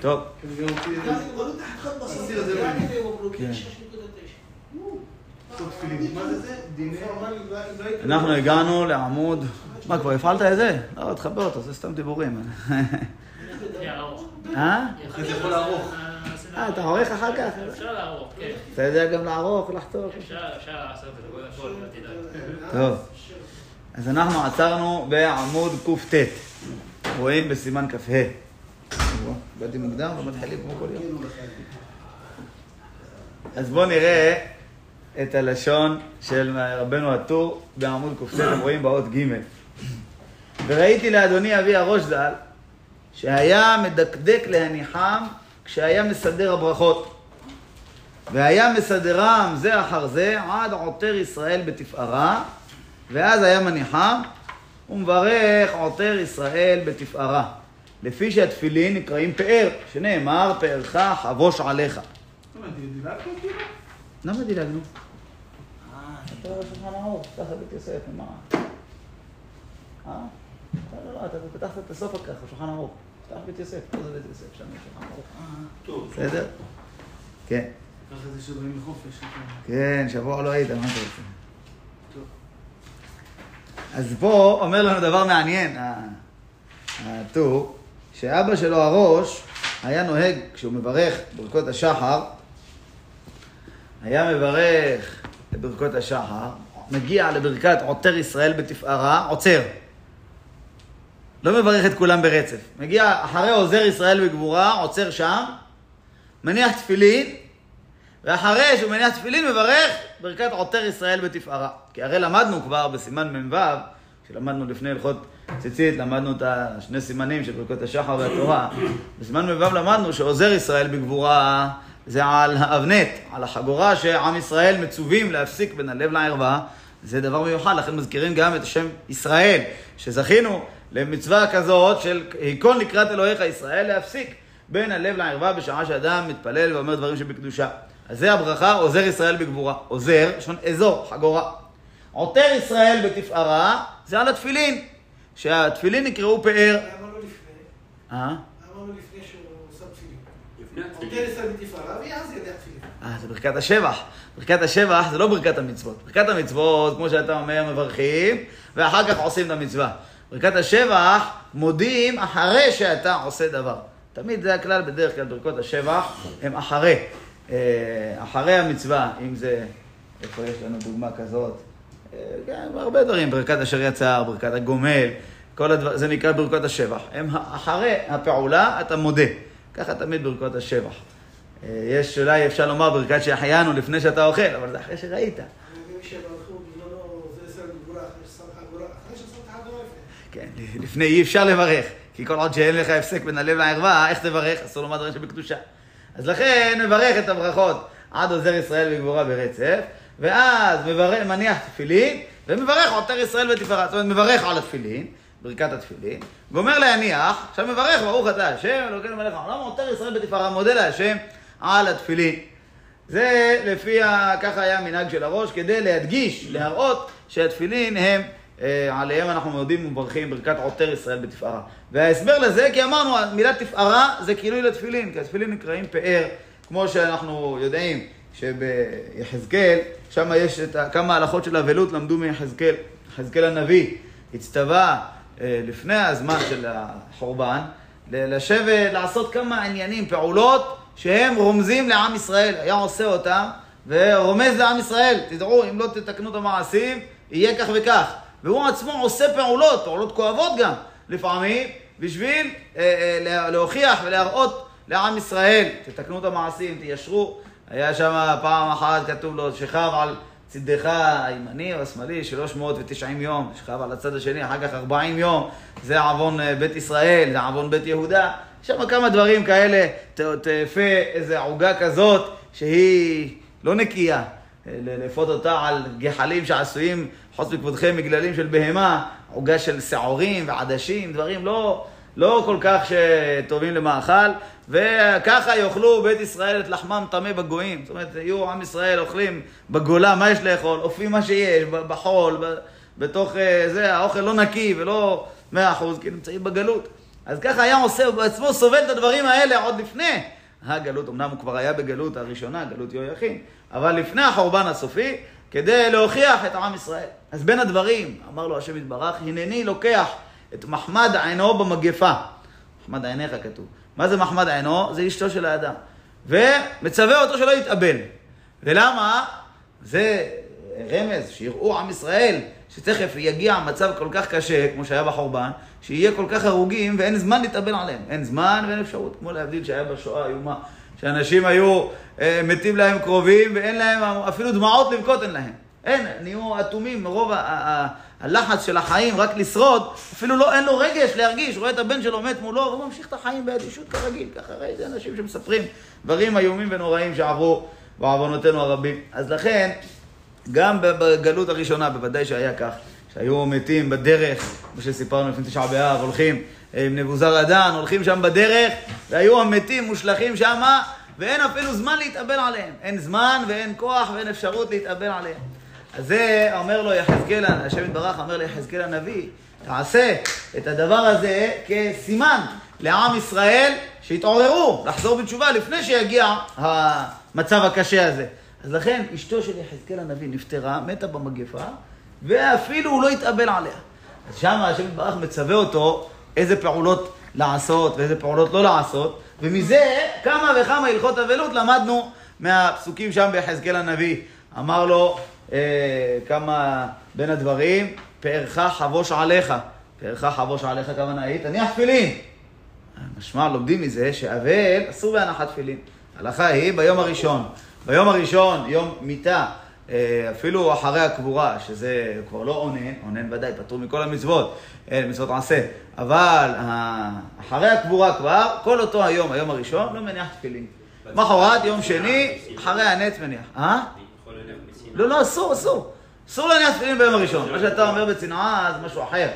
טוב, כן. 6.9. סוד תפילין. מה זה זה? דיני... אנחנו הגענו לעמוד... מה, כבר הפעלת את זה? לא, תחבר אותו, זה סתם דיבורים. אה? אחרי זה יכול לערוך. אה, אתה עורך אחר כך? אפשר לערוך, כן. אתה יודע גם לערוך, לחתוך. אפשר אפשר לעשות את זה, הכל, אל תדאג. טוב. אז אנחנו עצרנו בעמוד קט. רואים בסימן כ"ה. באתי מוקדם ומתחילים כמו כל יום. אז בואו נראה את הלשון של רבנו הטור בעמוד קט, אתם רואים באות ג' וראיתי לאדוני אבי הראש ז"ל, שהיה מדקדק להניחם כשהיה מסדר הברכות. והיה מסדרם זה אחר זה עד עוטר ישראל בתפארה, ואז היה מניחם ומברך עוטר ישראל בתפארה. לפי שהתפילין נקראים פאר, שנאמר פארך חבוש עליך. דילגת כאילו? למה דילגנו? אתה רואה שולחן ערוך, פתח בית יוסף, מה? אה? לא, לא, אתה פתחת את הסוף ככה, שולחן ערוך. פתח בית יוסף, פה זה בית יוסף, שם שולחן ערוך. טוב. בסדר? כן. ככה זה שבאים לחופש. כן, שבוע לא היית, מה אתה רוצה? אז פה אומר לנו דבר מעניין, הטור, שאבא שלו הראש היה נוהג, כשהוא מברך ברכות השחר, היה מברך בברכות השחר, מגיע לברכת עוטר ישראל בתפארה, עוצר. לא מברך את כולם ברצף. מגיע אחרי עוזר ישראל בגבורה, עוצר שם, מניח תפילין, ואחרי שהוא מניח תפילין מברך ברכת עוטר ישראל בתפארה. כי הרי למדנו כבר בסימן מ"ו, שלמדנו לפני הלכות ציצית, למדנו את השני סימנים של ברכות השחר והתורה. בסימן מ"ו למדנו שעוזר ישראל בגבורה זה על האבנט, על החגורה שעם ישראל מצווים להפסיק בין הלב לערווה. זה דבר מיוחד, לכן מזכירים גם את השם ישראל, שזכינו למצווה כזאת של היכון לקראת אלוהיך ישראל, להפסיק בין הלב לערווה בשעה שאדם מתפלל ואומר דברים שבקדושה. אז זה הברכה, עוזר ישראל בגבורה. עוזר, לשון אזור, חגורה. עוטר ישראל בתפארה, זה על התפילין. שהתפילין נקראו פאר. למה לא לפני? אה? למה לא לפני שהוא שם תפילין? אה, זה ברכת השבח. ברכת השבח זה לא ברכת המצוות. ברכת המצוות, כמו שאתה אומר, מברכים, ואחר כך עושים את המצווה. ברכת השבח, מודיעים אחרי שאתה עושה דבר. תמיד זה הכלל, בדרך כלל ברכות השבח הם אחרי. אה, אחרי המצווה, אם זה, איפה יש לנו דוגמה כזאת? כן, הרבה דברים, ברכת אשר יצר, ברכת הגומל, כל הדבר, זה נקרא ברכות השבח. הם אחרי הפעולה, אתה מודה. ככה תמיד ברכות השבח. אה, יש, אולי אפשר לומר ברכת שהחיינו לפני שאתה אוכל, אבל זה אחרי שראית. לפני. כן, לפני אי אפשר לברך, כי כל עוד שאין לך הפסק בין הלב לערווה, איך תברך? אסור לומר דברים שבקדושה. אז לכן מברך את הברכות עד עוזר ישראל בגבורה ברצף, ואז מברך, מניח תפילין, ומברך עוטר ישראל בתפארה. זאת אומרת, מברך על התפילין, ברכת התפילין, גומר להניח, עכשיו מברך, ברוך אתה השם, אלוקינו מלך העולם, עוטר ישראל בתפארה, מודה להשם על התפילין. זה לפי, ה... ככה היה המנהג של הראש, כדי להדגיש, להראות שהתפילין הם, אה, עליהם אנחנו מודים ומברכים ברכת עוטר ישראל בתפארה. וההסבר לזה, כי אמרנו, המילה תפארה זה כינוי לתפילין, כי התפילין נקראים פאר, כמו שאנחנו יודעים שביחזקאל, שם יש את. כמה הלכות של אבלות למדו מיחזקאל, יחזקאל הנביא, הצטווה אה, לפני הזמן של החורבן, לשבת, לעשות כמה עניינים, פעולות שהם רומזים לעם ישראל, היה עושה אותם ורומז לעם ישראל, תדעו, אם לא תתקנו את המעשים, יהיה כך וכך. והוא עצמו עושה פעולות, פעולות כואבות גם, לפעמים, בשביל אה, אה, לה- להוכיח ולהראות לעם ישראל, תתקנו את המעשים, תיישרו. היה שם פעם אחת כתוב לו, שכב על צידך הימני או השמאלי 390 יום, שכב על הצד השני, אחר כך 40 יום, זה עוון אה, בית ישראל, זה עוון בית יהודה. יש שם כמה דברים כאלה, תאפה איזה עוגה כזאת שהיא לא נקייה. אה, לאפות אותה על גחלים שעשויים, חוץ מכבודכם, מגללים של בהמה, עוגה של שעורים ועדשים, דברים לא, לא כל כך שטובים למאכל, וככה יאכלו בית ישראל את לחמם טמא בגויים. זאת אומרת, יהיו עם ישראל אוכלים בגולה, מה יש לאכול? אופים מה שיש, בחול, בתוך אה, זה, האוכל לא נקי ולא מאה אחוז, כי נמצאים בגלות. אז ככה היה עושה, הוא בעצמו סובל את הדברים האלה עוד לפני הגלות, אמנם הוא כבר היה בגלות הראשונה, גלות יהויכין, אבל לפני החורבן הסופי, כדי להוכיח את עם ישראל. אז בין הדברים, אמר לו השם יתברך, הנני לוקח את מחמד עינו במגפה. מחמד עיניך כתוב. מה זה מחמד עינו? זה אשתו של האדם. ומצווה אותו שלא יתאבל. ולמה? זה רמז, שיראו עם ישראל, שתכף יגיע מצב כל כך קשה, כמו שהיה בחורבן, שיהיה כל כך הרוגים ואין זמן להתאבל עליהם. אין זמן ואין אפשרות. כמו להבדיל שהיה בשואה איומה, שאנשים היו אה, מתים להם קרובים ואין להם אפילו דמעות לבכות אין להם. אין, נהיו אטומים מרוב הלחץ של החיים, רק לשרוד, אפילו לא, אין לו רגש להרגיש, רואה את הבן שלו מת מולו, והוא ממשיך את החיים באדישות כרגיל, ככה ראי, זה אנשים שמספרים דברים איומים ונוראים שעברו בעוונותינו הרבים. אז לכן, גם בגלות הראשונה, בוודאי שהיה כך, שהיו מתים בדרך, כמו שסיפרנו לפני תשעה באב, הולכים אה, עם נבוזרדן, הולכים שם בדרך, והיו המתים מושלכים שמה, ואין אפילו זמן להתאבל עליהם. אין זמן ואין כוח ואין אפשרות להתאבל עליהם. אז זה אומר לו יחזקאל, השם יתברך אומר ליחזקאל הנביא, תעשה את הדבר הזה כסימן לעם ישראל שיתעוררו, לחזור בתשובה לפני שיגיע המצב הקשה הזה. אז לכן אשתו של יחזקאל הנביא נפטרה, מתה במגפה, ואפילו הוא לא התאבל עליה. אז שם השם יתברך מצווה אותו איזה פעולות לעשות ואיזה פעולות לא לעשות, ומזה כמה וכמה הלכות אבלות למדנו מהפסוקים שם ביחזקאל הנביא. אמר לו אה, כמה בין הדברים, פארך חבוש עליך. פארך חבוש עליך כוונה היא, תניח תפילין. משמע, לומדים מזה שאבל אסור בהנחת תפילין. ההלכה היא ביום הראשון. ביום הראשון, יום מיתה, אה, אפילו אחרי הקבורה, שזה כבר לא אונן, אונן ודאי, פטור מכל המצוות, אה, מצוות עשה, אבל אה, אחרי הקבורה כבר, כל אותו היום, היום הראשון, לא מניח תפילין. מחרת, יום שני, אחרי הנץ מניח. אה? לא, לא, אסור, אסור. אסור להניח תפילין ביום הראשון. מה שאתה אומר בצנעה זה משהו אחר.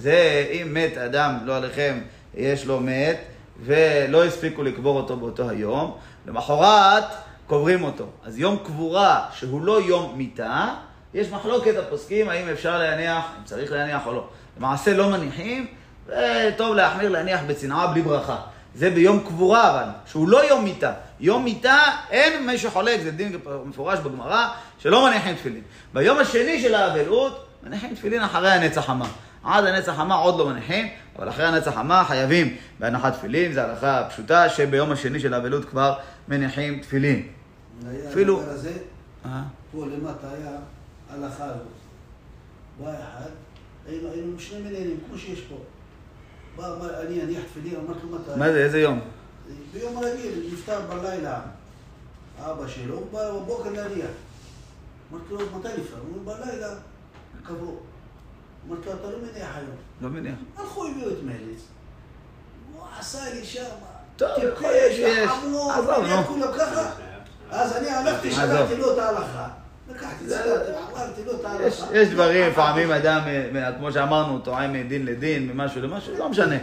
זה אם מת אדם, לא עליכם, יש לו מת, ולא הספיקו לקבור אותו באותו היום, למחרת קוברים אותו. אז יום קבורה שהוא לא יום מיתה, יש מחלוקת הפוסקים האם אפשר להניח, אם צריך להניח או לא. למעשה לא מניחים, וטוב להחמיר להניח בצנעה בלי ברכה. זה ביום קבורה אבל, שהוא לא יום מיתה. יום מיתה, אין מי שחולק, זה דין מפורש בגמרא, שלא מניחים תפילין. ביום השני של האבלות, מניחים תפילין אחרי הנץ החמה. עד הנץ החמה עוד לא מניחים, אבל אחרי הנץ החמה חייבים בהנחת תפילין, זו הלכה פשוטה שביום השני של האבלות כבר מניחים תפילין. אפילו- אה? פה למטה היה הלכה הזאת. בא אחד, היינו שני מניינים, כמו שיש פה. בא, אמר, אני אניח תפילין, אמרתי לו מתי? מה זה, איזה יום? ביום רגיל, נפטר בלילה אבא שלו, הוא בא בבוקר להניח. אמרתי לו, מתי נפטר? הוא אומר, בלילה, קברו. אמרתי לו, אתה לא מניח היום. לא מניח. הלכו, הביאו את מליץ. הוא עשה לי שם, שיש. חמור. כולם ככה. אז אני הלכתי. שלחתי לו את ההלכה. לו את ההלכה. יש, דברים, לפעמים אדם, אה, אה, כמו שאמרנו, טועה מדין לדין, ממשהו למשהו, לא משנה.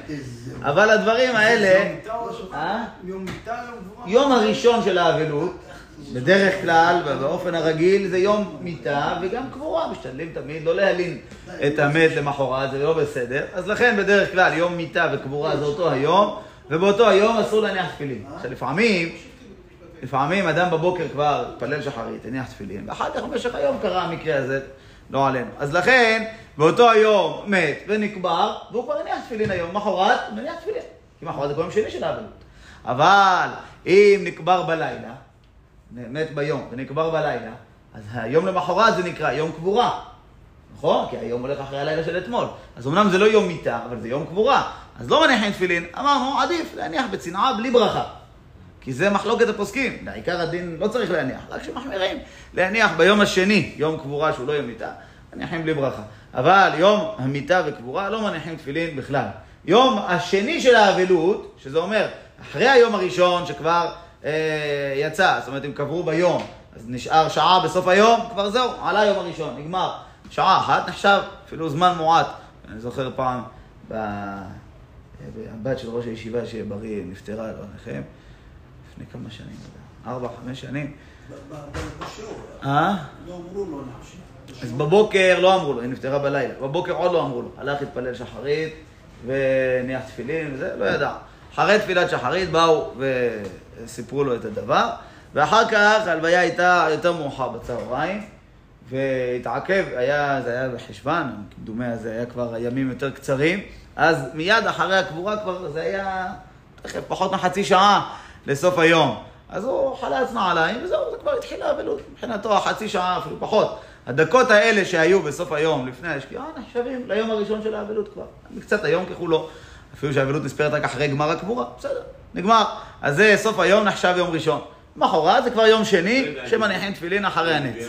אבל הדברים האלה? אה? יום הראשון של האבלות, בדרך כלל, באופן הרגיל, זה יום מיתה וגם קבורה. משתדלים תמיד לא להלין את המת למחרת, זה לא בסדר. אז לכן, בדרך כלל, יום מיתה וקבורה זה אותו היום, ובאותו היום אסור להניח תפילין. עכשיו, לפעמים, לפעמים אדם בבוקר כבר התפלל שחרית, הניח תפילין, ואחר כך במשך היום קרה המקרה הזה, לא עלינו. אז לכן, באותו היום מת ונקבר, והוא כבר הניח תפילין היום, מחרת הוא מניח תפילין. כי מחרת זה כבר יום שני של האבלות. אבל אם נקבר בלילה, מת ביום ונקבר בלילה, אז היום למחרת זה נקרא יום קבורה. נכון? כי היום הולך אחרי הלילה של אתמול. אז אמנם זה לא יום מיתה, אבל זה יום קבורה. אז לא מניחים תפילין, אמרנו, עדיף להניח בצנעה בלי ברכה. כי זה מחלוקת הפוסקים. לעיקר הדין לא צריך להניח, רק כשמחמירים. להניח ביום השני, יום קבורה שהוא לא יום מיתה, מניחים בלי ברכה. אבל יום המיתה וקבורה לא מניחים תפילין בכלל. יום השני של האבלות, שזה אומר, אחרי היום הראשון שכבר אה, יצא, זאת אומרת, הם קברו ביום, אז נשאר שעה בסוף היום, כבר זהו, עלה היום הראשון, נגמר. שעה אחת נחשב, אפילו זמן מועט. אני זוכר פעם, ב... הבת של ראש הישיבה, שיהיה בריא, נפטרה, לא עליכם, לפני כמה שנים, ארבע, חמש שנים. בשיעור, אה? לא אמרו לו, חושב. אז בבוקר לא אמרו לו, היא נפטרה בלילה. בבוקר עוד לא אמרו לו. הלך, התפלל שחרית, והניח תפילין וזה, לא ידע. אחרי תפילת שחרית באו וסיפרו לו את הדבר, ואחר כך ההלוויה הייתה יותר מאוחר בצהריים, והתעכב, היה, זה היה בחשוון, כמדומה הזה היה כבר ימים יותר קצרים, אז מיד אחרי הקבורה כבר זה היה תכף פחות מחצי שעה לסוף היום. אז הוא חלץ נעליים, וזהו, זה כבר התחיל האבלות. מבחינתו החצי שעה, אפילו פחות. הדקות האלה שהיו בסוף היום, לפני השקיעה, נחשבים ליום הראשון של האבלות כבר. מקצת היום ככולו. אפילו שהאבלות נספרת רק אחרי גמר הקבורה, בסדר, נגמר. אז זה סוף היום נחשב יום ראשון. מחרת זה כבר יום שני, שמניחים תפילין אחרי הנץ.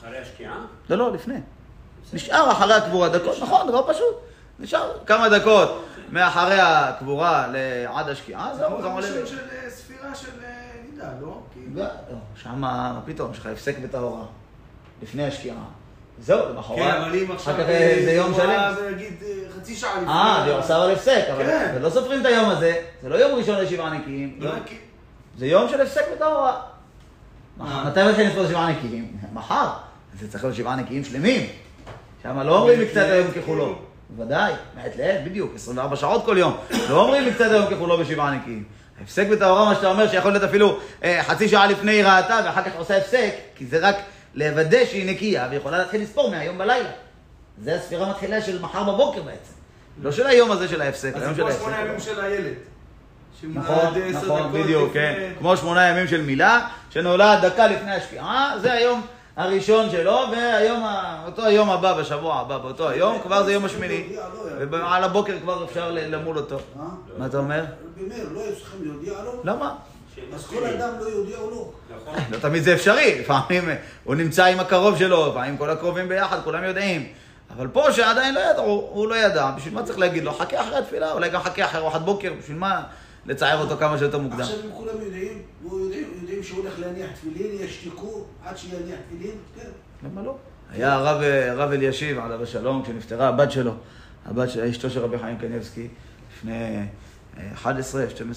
אחרי השקיעה? לא, לא, לפני. נשאר אחרי הקבורה דקות, נכון, דבר פשוט. נשאר כמה דקות מאחרי הקבורה עד השקיעה, זהו, זה גם עולה. ראשון של אה, של אה, נידה, לא? כאילו. לא, שמה, מה פתאום, יש לך הפסק בטהורה. לפני השקיעה. זהו, למחרת. כן, אבל אם עכשיו... כך אה, זה יום שלם. זה נגיד אה, חצי שעה לפני. אה, זה עושה אבל הפסק, אבל כן. לא סופרים את היום הזה, זה לא יום ראשון לשבעה נקיים, לא, יום- כי- זה יום של הפסק בטהורה. אה. מתי מתחילים לספור שבעה נקיים? מחר. זה צריך להיות שבעה נקיים שלמים. שם לא אומרים מקצת היום ככולו. בוודאי, מעת לעת, בדיוק, 24 שעות כל יום. לא אומרים מקצת היום ככולו בשבעה נקיים. ההפסק בטהרה, מה שאתה אומר, שיכול להיות אפילו אה, חצי שעה לפני היא ראתה, ואחר כך עושה הפסק, כי זה רק לוודא שהיא נקייה, ויכולה להתחיל לספור מהיום בלילה. זה הספירה מתחילה של מחר בבוקר בעצם. לא של היום הזה של ההפסק, אז היום זה של כמו ההפסק. שמונה ימים של הילד. נכון, נכון, בדיוק, כן. כמו שמונה ימים של מילה, שנולד דקה לפני השקיעה, זה היום הראשון שלו, והיום, אותו היום הבא, בשבוע הבא, באותו היום, כבר זה יום השמיני. ועל הבוקר כבר אפשר למול אותו. אה? מה אתה אומר? במאיר, לא היו צריכים להודיע לו? למה? אז כל אדם לא יודיע או לא. נכון. לא תמיד זה אפשרי, לפעמים הוא נמצא עם הקרוב שלו, לפעמים כל הקרובים ביחד, כולם יודעים. אבל פה שעדיין לא ידע, הוא, הוא לא ידע, בשביל מה צריך להגיד לו? חכה אחרי התפילה, אולי גם חכה אחרי ארוחת בוקר, בשביל מה לצער אותו כמה שיותר מוקדם? עכשיו אם כולם יודעים, יודעים, שהוא הולך להניח תפילין, ישתקו עד שיניח תפילין, כן. למה לא? היה הרב, הרב אלישיב, עליו השלום, כשנפטרה הבת שלו, הבת של אשתו של רבי חיים קניבסקי, לפני אה,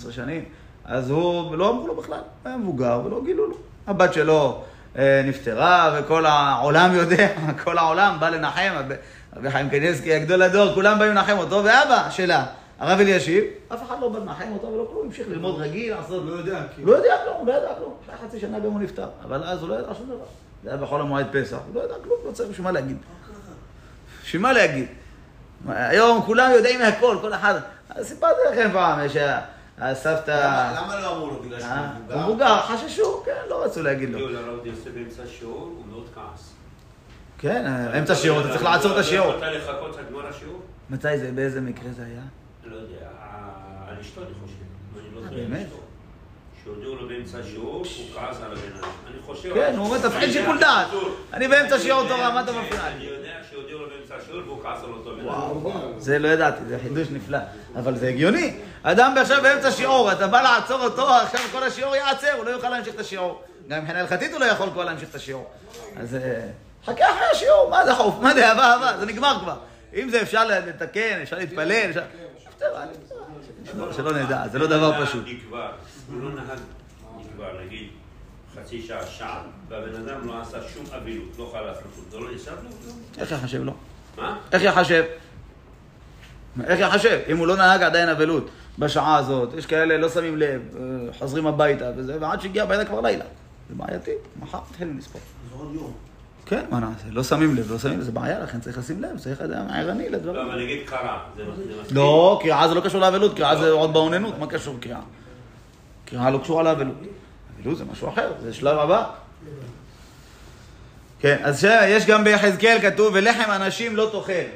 11-12 שנים, אז הוא, לא אמרו לו בכלל, היה מבוגר ולא גילו לו. הבת שלו אה, נפטרה וכל העולם יודע, כל העולם בא לנחם, רבי חיים קניבסקי, הגדול הדור, כולם באים לנחם אותו, ואבא שלה, הרב אלישיב, אף אחד לא בא לנחם אותו ולא כלום, המשיך ללמוד רגיל, לעשות... לא יודע, כאילו. לא יודע כלום, לא ידע כלום. אחרי חצי שנה גם הוא נפטר. אבל אז הוא לא ידע שום דבר. זה היה בחול המועד פסח, הוא לא ידע כלום, לא צריך בשביל מה להגיד. בשביל מה להגיד? היום כולם יודעים מהכל, כל אחד... אז סיפרתי לכם פעם, שהסבתא... למה למה לא אמרו לו? בגלל שהוא אה, מבוגר? הוא מבוגר, חששו, כן, לא רצו להגיד לו. הגיעו לרב יוסף באמצע השיעור, הוא מאוד כעס. כן, אמצע שיעור, אתה צריך לעצור את השיעור. לא יכולת לחכות עד גמר השיעור? מתי זה, באיזה מקרה זה היה? לא יודע, על אשתו אני חושב. אני לא טועה, על? אשתו. שהודיעו לו באמצע השיעור, הוא כעס על הבן אדם. אני חושב... כן, הוא אומר, תפעיל שיקול דעת. אני באמצע שיעור תורה, מה אתה מפריע אני? יודע שהודיעו לו באמצע השיעור והוא כעס על אותו בן אדם. זה לא ידעתי, זה חידוש נפלא. אבל זה הגיוני. אדם עכשיו באמצע שיעור, אתה בא לעצור אותו, עכשיו כל השיעור ייעצר, הוא לא יוכל להמשיך את השיעור. גם מבחינה הלכתית הוא לא יכול כבר להמשיך את השיעור. אז אה, חכה אחרי השיעור, מה זה חוף? מה זה אהבה אהבה? זה נגמר כבר. אם זה אפשר לתקן, אפשר להתפלל, אפשר... שלא- נדע, זה לא דבר פשוט. נקבר, הוא לא נהג נקבר, נגיד חצי שעה, שעה, והבן אדם לא עשה שום אבילות, לא חלף לו, זה לא נחשב לו? איך יחשב לו? מה? איך יחשב? איך יחשב? אם הוא לא נהג עדיין אבלות בשעה הזאת, יש כאלה לא שמים לב, אה, חוזרים הביתה וזה, ועד שהגיע הביתה כבר לילה. זה בעייתי, מחר מתחילים לספור. זה עוד יום. כן, מה נעשה? לא שמים לב, לא שמים לב, זה בעיה, לכן צריך לשים לב, צריך אדם ערני לא, לדברים. אבל נגיד קרה, זה מספיק. לא, קריאה זה לא קשור לאבלות, קריאה זה עוד באוננות, מה קשור קריאה? קריאה לא קשורה לאבלות. אבלות זה משהו אחר, זה שלב הבא. כן, אז יש גם ביחזקאל כתוב, ולחם אנשים לא תאכל.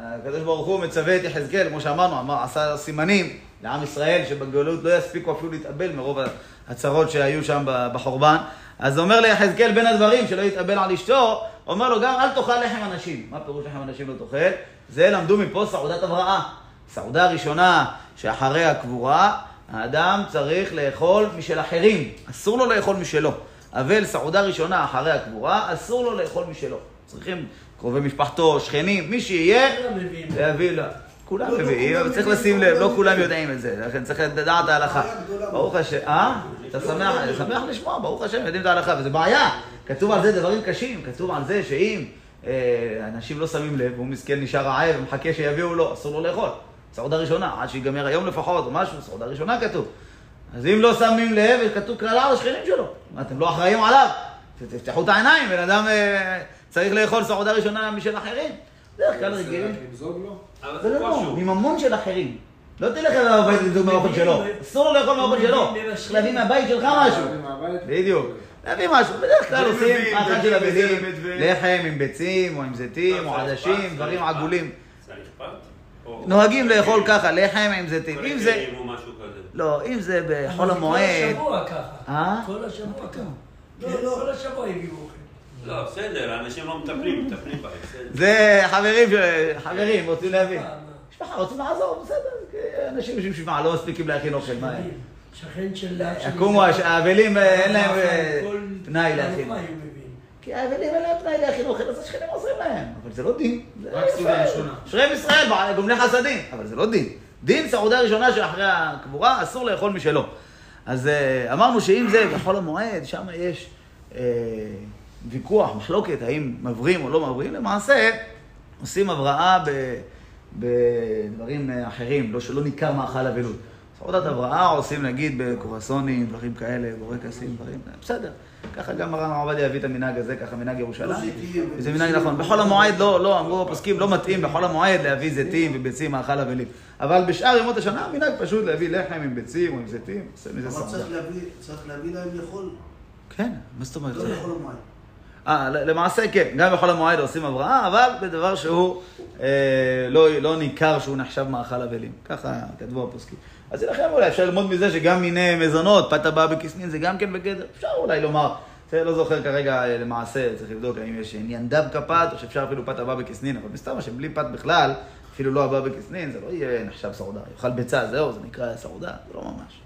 הקדוש ברוך הוא מצווה את יחזקאל, כמו שאמרנו, אמר, עשה סימנים לעם ישראל, שבגלות לא יספיקו אפילו להתאבל מרוב הצרות שהיו שם בחורבן. אז אומר ליחזקאל בין הדברים, שלא יתאבל על אשתו, אומר לו גם אל תאכל לחם אנשים. מה פירוש לחם אנשים לא תאכל? זה למדו מפה סעודת הבראה. סעודה הראשונה שאחרי הקבורה, האדם צריך לאכול משל אחרים, אסור לו לאכול משלו. אבל סעודה ראשונה אחרי הקבורה, אסור לו לאכול משלו. צריכים קרובי משפחתו, שכנים, מי שיהיה, להביא לה. כולם לא, לא מביאים, כולם אבל צריך לשים לא לב, לא כולם. יודעים את זה, לכן צריך לדעת את ההלכה. ברוך השם, אה? אתה שמח, לשמוע, ברוך השם, יודעים את ההלכה, וזה בעיה. כתוב על זה דברים קשים, כתוב על זה שאם אה, אנשים לא שמים לב, והוא מסכן נשאר רעב ומחכה שיביאו לו, אסור לו לאכול. סעודה ראשונה, עד שיגמר היום לפחות, או משהו, סעודה ראשונה כתוב. אז אם לא שמים לב, כתוב קללה על השכנים שלו. מה, אתם לא אחראים עליו? תפתחו את העיניים, בן אדם אה, צריך לאכול סעודה ראשונה משל אחרים. בדרך כלל רגילים. למזוג לו? אבל זה לא, משהו. מממון של אחרים. לא תלך אל הבית לדוג מהאוכל שלו. אסור לו לאכול מהאוכל שלו. צריך להביא מהבית שלך משהו. בדיוק. להביא משהו. בדרך כלל עושים מאכל של אבלים, לחם עם ביצים, או עם זיתים, או לא, צריך עדשים, פת, דברים. עגולים. או- נוהגים לאכול ככה, לחם עם זיתים. אם זה... או. לא, אם זה בחול המועד... כל השבוע ככה. אה? כל השבוע ככה. לא, לא. כל השבוע הביאו אוכל. לא, בסדר, אנשים לא מטפלים, מטפלים בהם, בסדר. זה חברים, ש- חברים, רוצים להבין. משפחה רוצים לעזור, בסדר. אנשים יושבים שבעה, לא מספיקים להכין אוכל, מה הם? שכן של... יקומו האבלים, אה, אין להם אה, פנאי להכין. כי האבלים אין להם פנאי להכין אוכל, אז השכנים עוזרים להם. אבל זה לא דין. רק. סעודה ראשונה. אשרי ישראל, גומלי חסדים. אבל זה לא דין. דין סעודה ראשונה שאחרי הקבורה, אסור לאכול משלו. אז אה, אמרנו שאם זה בחול המועד, שם יש אה, ויכוח, מחלוקת, האם מברים או לא מברים, למעשה עושים הבראה ב, בדברים אחרים, לא שלא ניכר מאכל אבלות. סעודת הבראה עושים נגיד בקורסונים, דברים כאלה, בורקסים, דברים, בסדר. ככה גם מרן הרב עובדיה הביא את המנהג הזה, ככה מנהג ירושלים. זיתים זה מנהג נכון. בחול המועד לא, לא, אמרו הפוסקים, לא מתאים בחול המועד להביא זיתים וביצים מאכל אבלים. אבל בשאר ימות השנה המנהג פשוט להביא לחם עם ביצים או עם זיתים, עושה מזה אבל סעודה. צריך להביא, צריך להביא להם לאכול, כן, מה זאת אומרת? לא לאכול מים. אה, למעשה כן, גם בחול המועד עושים הבראה, אבל בדבר שהוא אה, לא, לא ניכר שהוא נחשב מאכל אבלים. ככה כתבו הפוסקים. אז לכן אולי אפשר ללמוד מזה שגם מיני מזונות, פת הבאה בכסנין, זה גם כן בגדר. אפשר אולי לומר, זה לא זוכר כרגע אה, למעשה, צריך לבדוק האם יש עניין דווקא פת, או שאפשר אפילו פת הבאה בכסנין, אבל מסתבר שבלי פת בכלל, אפילו לא הבאה בכסנין, זה לא יהיה נחשב סעודה. יאכל ביצה, זהו, זה נקרא סעודה, זה לא ממש.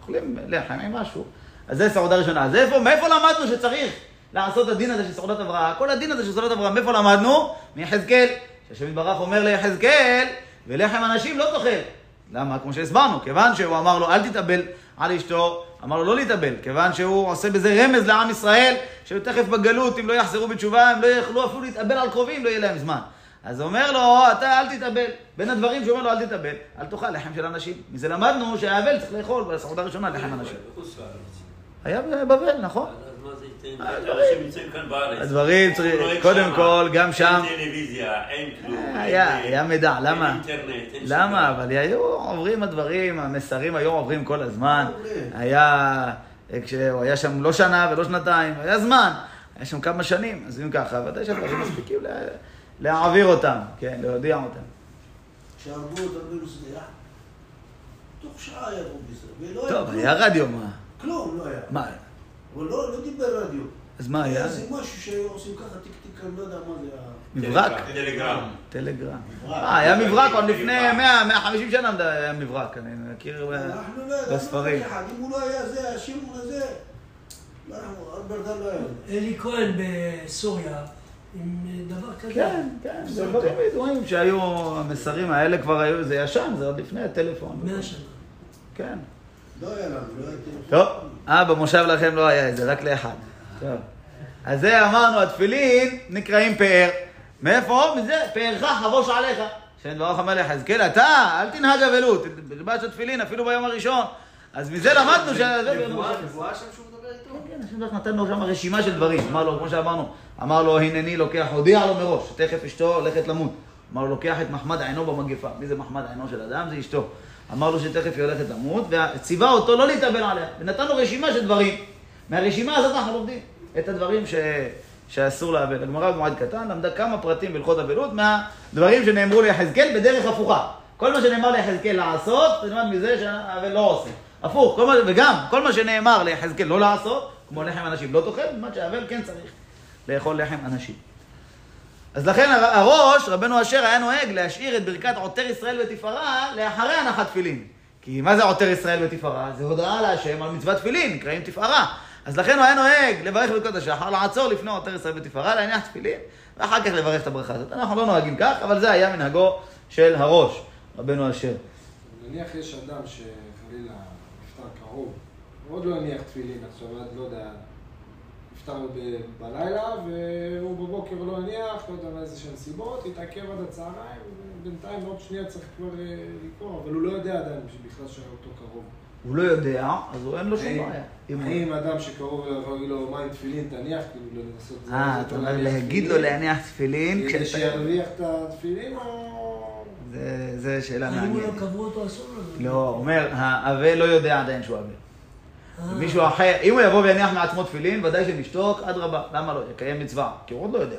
אוכלים לחם עם משהו. אז זה סעודה ראשונה. אז איפה, מאיפה למדנו שצריך לעשות הדין הזה של סעודת אברהם? כל הדין הזה של סעודת אברהם, מאיפה למדנו? מיחזקאל. שהשם יתברך אומר ליחזקאל, ולחם אנשים לא תאכל. למה? כמו שהסברנו, כיוון שהוא אמר לו, אל תתאבל על אשתו, אמר לו לא להתאבל, כיוון שהוא עושה בזה רמז לעם ישראל, שתכף בגלות, אם לא יחזרו בתשובה, הם לא יוכלו אפילו להתאבל על קרובים, לא יהיה להם זמן. אז הוא אומר לו, אתה אל תתאבל. בין הדברים שהוא אומר לו, אל תתאבל, אל תאכל לחם של אנשים. מזה למדנו שהאבל צריך לאכול בסעודה הראשונה לחם אנשים. לארץ. היה בבבל, נכון. אנשים נמצאים כאן בארץ. הדברים הוא נוהג קודם. כל, גם שם- אין טלוויזיה, אין כלום. היה, אין- היה מידע, למה? אינטרנט, אין למה? אבל היו עוברים הדברים, המסרים היום עוברים כל הזמן. עוברים. היה, כשהוא היה שם לא שנה ולא שנתיים, היה זמן. היה שם כמה שנים, אז אם ככה, ודאי שהדברים מספיקים לה- להעביר אותם, כן, להודיע אותם. שהרגו את רבנו סדיח, תוך שעה ירו בזה, ולא היה טוב, כלום. היה רדיו, מה? כלום לא היה. מה? הוא לא, לא דיבר רדיו. אז מה היה? זה משהו שעושים ככה טיק טיק, אני לא יודע מה זה. ה- מברק? טלגרם. טלגרם. מברק. אה, היה מברק עוד לפני 100, 150 שנה היה מברק, אני מכיר אה, לא בספרים. אם הוא לא היה זה, השמעון הזה, לא היה. אלי כהן בסוריה, עם דבר כזה. כן, כן, זה דברים ידועים שהיו, המסרים האלה כבר היו, זה ישן, זה עוד לפני הטלפון. מאה שנה. כן. לא היה לנו, לא טוב. אה, במושב לכם לא היה את זה, רק לאחד. טוב. אז זה אמרנו, התפילין נקראים פאר. מאיפה? מזה, פארך חבוש עליך. השם ברוך אומר ליחזקאל, אתה, אל תנהג אבלות, תלבש התפילין אפילו ביום הראשון. אז מזה למדנו ש... נבואה, שם שהוא מדבר איתו? כן, השם ברוך נתן לו שם רשימה של דברים. אמר לו, כמו שאמרנו, אמר לו, הנני לוקח, הודיע לו מראש, שתכף אשתו הולכת למות. אמר לו, לוקח את מחמד עינו במגפה. מי זה מחמד עינו של אדם? זה אשתו. אמר לו שתכף היא הולכת למות, וציווה אותו לא להתאבל עליה. ונתן לו רשימה של דברים. מהרשימה הזאת אנחנו לומדים את הדברים ש... שאסור לאבל. הגמרא במועד קטן למדה כמה פרטים בהלכות אבלות מהדברים שנאמרו ליחזקאל בדרך הפוכה. כל מה שנאמר ליחזקאל לעשות, זה נלמד מזה שהאבל לא עושה. הפוך, כל מה, וגם כל מה שנאמר ליחזקאל לא לעשות, כמו לחם אנשים לא תאכל, מה שהאבל כן צריך לאכול לחם אנשים. אז לכן הר- הראש, רבנו אשר, היה נוהג להשאיר את ברכת עוטר ישראל בתפארה לאחרי הנחת תפילין. כי מה זה עוטר ישראל בתפארה? זה הודעה להשם על מצוות תפילין, נקראים תפארה. אז לכן הוא היה נוהג לברך ברכות השחר, לעצור לפני עוטר ישראל בתפארה, להניח תפילין, ואחר כך לברך את הברכה הזאת. אנחנו לא נוהגים כך, אבל זה היה מנהגו של הראש, רבנו אשר. נניח יש אדם שחלילה נפטר קרוב, עוד לא הניח תפילין עכשיו, לא יודע, נפטר ב- בלילה, והוא בבוקר לא הניח, לא יודע מאיזה שהן סיבות, התעכב עד הצהריים, ובינתיים עוד שנייה צריך כבר אה, לקרוא, אבל הוא לא יודע עדיין שבכלל שהיה אותו קרוב. הוא לא יודע, אז הוא אין לו שום בעיה. אם הוא- האם אדם שקרוב אליו יכול להגיד לו, מה עם תפילין, תניח, כאילו, לא לנסות... אה, אתה אומר להגיד לו להניח תפילין, כדי. שירוויח את התפילין, או... זה- זה שאלה האם הוא מעניינת. לא קבעו אותו אסור לו? לא, הוא אומר, האבל לא יודע עדיין שהוא אבל. מישהו אחר, אם הוא יבוא ויניח מעצמו תפילין, ודאי שנשתוק, אדרבה, למה לא? יקיים מצווה, כי הוא עוד לא יודע.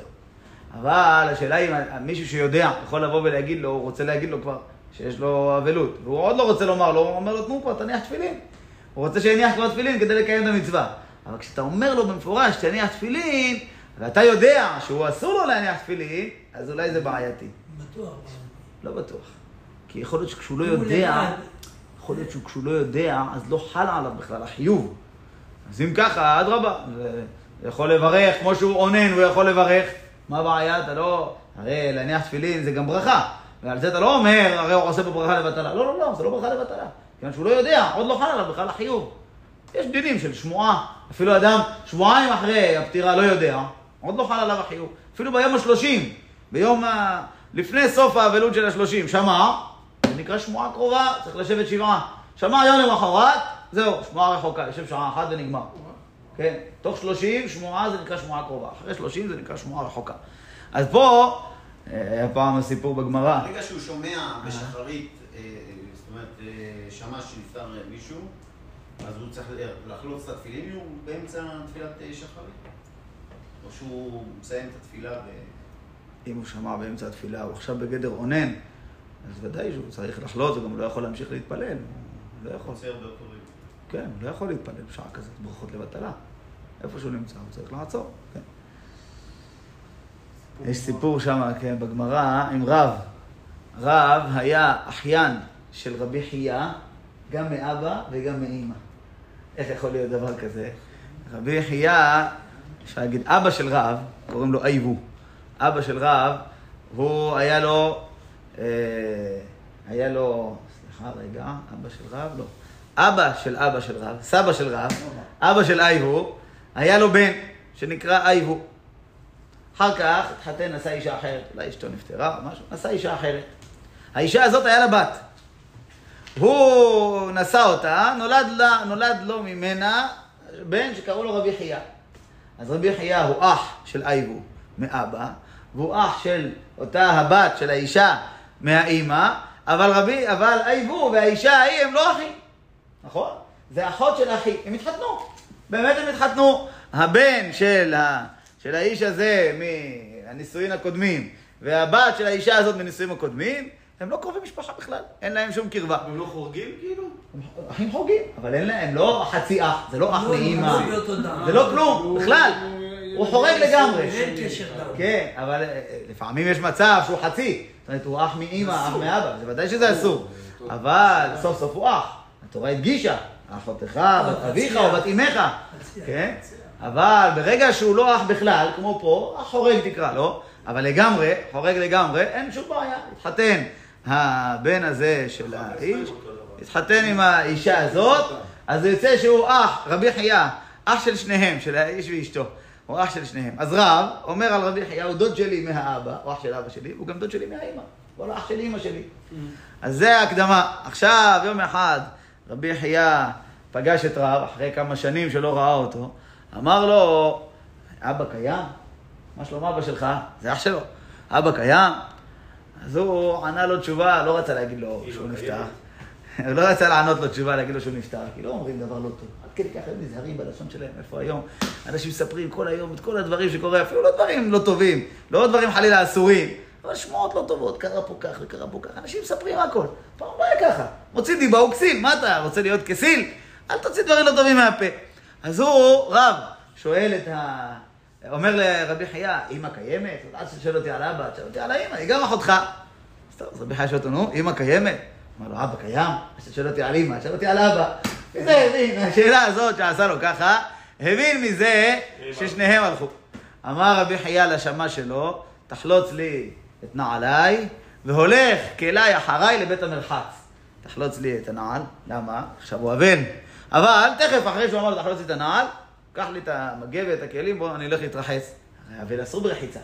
אבל השאלה היא, אם מישהו שיודע יכול לבוא ולהגיד לו, הוא רוצה להגיד לו כבר שיש לו אבלות, והוא עוד לא רוצה לומר לו, הוא אומר לו, תנו כבר, תניח תפילין. הוא רוצה שיניח כבר תפילין כדי לקיים את המצווה. אבל כשאתה אומר לו במפורש, תניח תפילין, ואתה יודע שהוא אסור לו להניח תפילין, אז אולי זה בעייתי. בטוח. לא בטוח. כי יכול להיות שכשהוא לא יודע. יכול להיות שכשהוא לא יודע, אז לא חל עליו בכלל החיוב. אז אם ככה, אדרבה, זה יכול לברך, כמו שהוא אונן, הוא יכול לברך. מה הבעיה? אתה לא... הרי להניח תפילין זה גם ברכה. ועל זה אתה לא אומר, הרי הוא עושה פה ברכה לבטלה. לא, לא, לא, זה לא ברכה לבטלה. כיוון שהוא לא יודע, עוד לא חל עליו בכלל החיוב. יש דינים של שמועה. אפילו אדם שבועיים אחרי הפטירה לא יודע, עוד לא חל עליו החיוב. אפילו ביום השלושים, ביום ה... לפני סוף האבלות של השלושים, שמע, זה נקרא שמועה קרובה, צריך לשבת שבעה. שמע יום למחרת, זהו, שמועה רחוקה, יושב שעה אחת ונגמר. כן, תוך שלושים, שמועה זה נקרא שמועה קרובה. אחרי שלושים זה נקרא שמועה רחוקה. אז פה, אה, היה פעם הסיפור בגמרא. ברגע שהוא שומע בשחרית, אה, זאת אומרת, אה, שמע שנפטר מישהו, אז הוא צריך לחלוץ את התפילין, הוא באמצע תפילת שחרית? או שהוא מסיים את התפילה ו... אם הוא שמע באמצע התפילה, הוא עכשיו בגדר אונן, אז ודאי שהוא צריך לחלוץ, הוא גם לא יכול להמשיך להתפלל. לא יכול. כן, לא יכול להתפלל בשעה כזאת, ברכות לבטלה. איפה שהוא נמצא, הוא צריך לעצור, כן. יש סיפור שם, כן, בגמרא, עם רב. רב היה אחיין של רבי חייא, גם מאבא וגם מאימא. איך יכול להיות דבר כזה? רבי חייא, אפשר להגיד, אבא של רב, קוראים לו אייבו. אבא של רב, הוא היה לו, היה לו, סליחה רגע, אבא של רב? לא. אבא של אבא של רב, סבא של רב, אבא של אייבו, היה לו בן שנקרא אייבו. אחר כך התחתן, נשא אישה אחרת, אולי אשתו נפטרה או משהו, נשא אישה אחרת. האישה הזאת היה לה בת. הוא נשא אותה, נולד, לה, נולד לו ממנה בן שקראו לו רבי חייא. אז רבי חייא הוא אח של אייבו מאבא, והוא אח של אותה הבת של האישה מהאימא, אבל רבי, אבל אייבו והאישה ההיא הם לא אחים, נכון? זה אחות של אחי, הם התחתנו. באמת הם התחתנו. הבן של, ה, של האיש הזה מהנישואין הקודמים, והבת של האישה הזאת מנישואין הקודמים, הם לא קרובי משפחה בכלל, אין להם שום קרבה. הם לא חורגים כאילו? אחים חורגים, אבל אין להם, לא חצי אח, זה לא אח לא, מאימא, לא דם. זה לא כלום, בכלל, הוא חורג לגמרי. אין קשר. כן, אבל אה, לפעמים יש מצב שהוא חצי, זאת אומרת, הוא אח מאימא, אח מאבא, זה ודאי שזה אסור, אבל סוף סוף הוא אח, התורה הדגישה, אחותך, בת אביך או בת אמך, כן? אבל ברגע שהוא לא אח בכלל, כמו פה, אח חורג תקרא לו, אבל לגמרי, חורג לגמרי, אין שום בעיה. התחתן הבן הזה של האיש, התחתן עם האישה הזאת, אז זה יוצא שהוא אח, רבי חייא, אח של שניהם, של האיש ואשתו. הוא אח של שניהם. אז רב אומר על רבי חייא, הוא דוד שלי מהאבא, הוא אח של אבא שלי, הוא גם דוד שלי מהאימא. הוא לא אח של אימא שלי. אז זה ההקדמה. עכשיו, יום אחד, רבי חייא פגש את רב, אחרי כמה שנים שלא ראה אותו, אמר לו, אבא קיים? מה שלום אבא שלך? זה אח שלו. אבא קיים? אז הוא ענה לו תשובה, לא רצה להגיד לו שהוא נפטר. הוא לא רצה לענות לו תשובה, להגיד לו שהוא נפטר, כי לא אומרים דבר לא טוב. כדי ככה הם נזהרים בלשון שלהם, איפה היום? אנשים מספרים כל היום את כל הדברים שקורה, אפילו לא דברים לא טובים, לא דברים חלילה אסורים, אבל שמועות לא טובות, קרה פה כך וקרה פה כך, אנשים מספרים הכל. פעם לא היה ככה. מוציא דיבה הוא כסיל, מה אתה רוצה להיות כסיל? אל תוציא דברים לא טובים מהפה. אז הוא, רב, שואל את ה... אומר לרבי חייא, אמא קיימת? אל תשאל אותי על אבא, תשאל אותי על האמא, היא גם אחותך. אז טוב, אז רבי חייא שואל אותו, נו, אמא קיימת? אמר לו, אבא קיים? אז תשאל אותי על אמא, תשאל אותי על אבא. וזה הבין, השאלה הזאת שעשה לו ככה, הבין מזה ששניהם הלכו. אמר רבי חייא לשמה שלו, תחלוץ לי את נעליי, והולך כלי אחריי לבית המרחץ. תחלוץ לי את הנעל, למה? עכשיו הוא אבן. אבל תכף, אחרי שהוא אמר לו תחלוץ לי את הנעל, קח לי את המגבת, את הכלים, בוא, אני הולך להתרחץ. אבל אסור ברחיצה.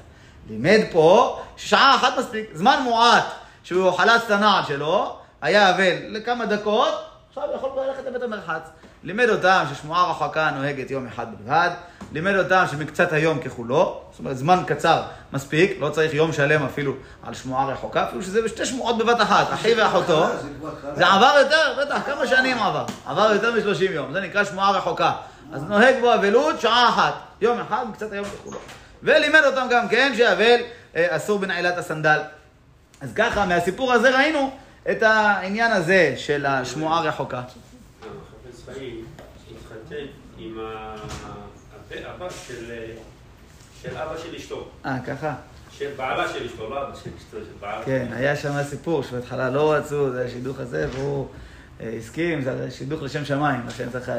לימד פה ששעה אחת מספיק, זמן מועט שהוא חלץ את הנעל שלו, היה אבל לכמה דקות, עכשיו יכול כבר ללכת לבית המרחץ. לימד אותם ששמועה רחוקה נוהגת יום אחד בלבד, לימד אותם שמקצת היום ככולו, זאת אומרת זמן קצר מספיק, לא צריך יום שלם אפילו על שמועה רחוקה, אפילו שזה בשתי שמועות בבת אחת, אחי ואחותו. זה עבר יותר, בטח, כמה שנים עבר? עבר יותר מ-30 יום, זה נקרא שמועה רחוקה. אז נוהג בו אבלות שעה אחת, יום אחד, קצת היום ככולו. ולימד אותם גם כן שאבל אה, אסור בנעילת הסנדל. אז ככה, מהסיפור הזה ראינו את העניין הזה של השמועה רחוקה. החפץ חיים התחתן עם ה- הפה- הבת של של אבא של אשתו. אה, ככה? של בעלה של אשתו, לא אבא של אשתו, של בעלה. כן, היה שם סיפור שבהתחלה לא רצו, זה השידוך הזה, והוא אה, הסכים, זה שידוך לשם שמיים, לכן זכה.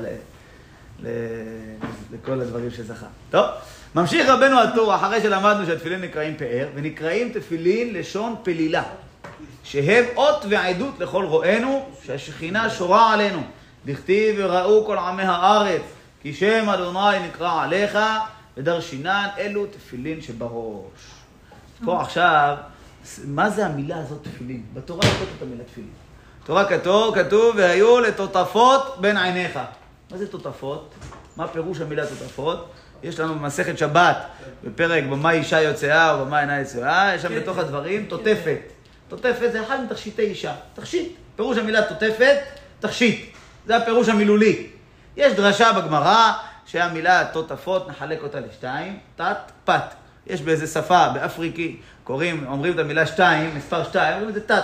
לכל הדברים שזכה. טוב, ממשיך רבנו הטור, אחרי שלמדנו שהתפילין נקראים פאר, ונקראים תפילין לשון פלילה, שהם אות ועדות לכל רואינו, שהשכינה שורה עלינו. דכתיב וראו כל עמי הארץ, כי שם אדוני נקרא עליך, ודרשינן אלו תפילין שבראש. פה עכשיו, מה זה המילה הזאת תפילין? בתורה כתוב את המילה תפילין. בתורה כתוב, כתוב, והיו לטוטפות בין עיניך. מה זה טוטפות? מה פירוש המילה טוטפות? יש לנו במסכת שבת, בפרק במה אישה יוצאה או במה אינה יוצאה, יש שם בתוך הדברים טוטפת. טוטפת זה אחד מתכשיטי אישה. תכשיט. פירוש המילה טוטפת, תכשיט. זה הפירוש המילולי. יש דרשה בגמרא שהמילה טוטפות, נחלק אותה לשתיים, תת, פת. יש באיזה שפה, באפריקי, קוראים, אומרים את המילה שתיים, מספר שתיים, אומרים את זה תת.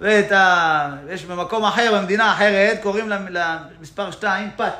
ואת ה... יש במקום אחר, במדינה אחרת, קוראים למ- למספר שתיים פת.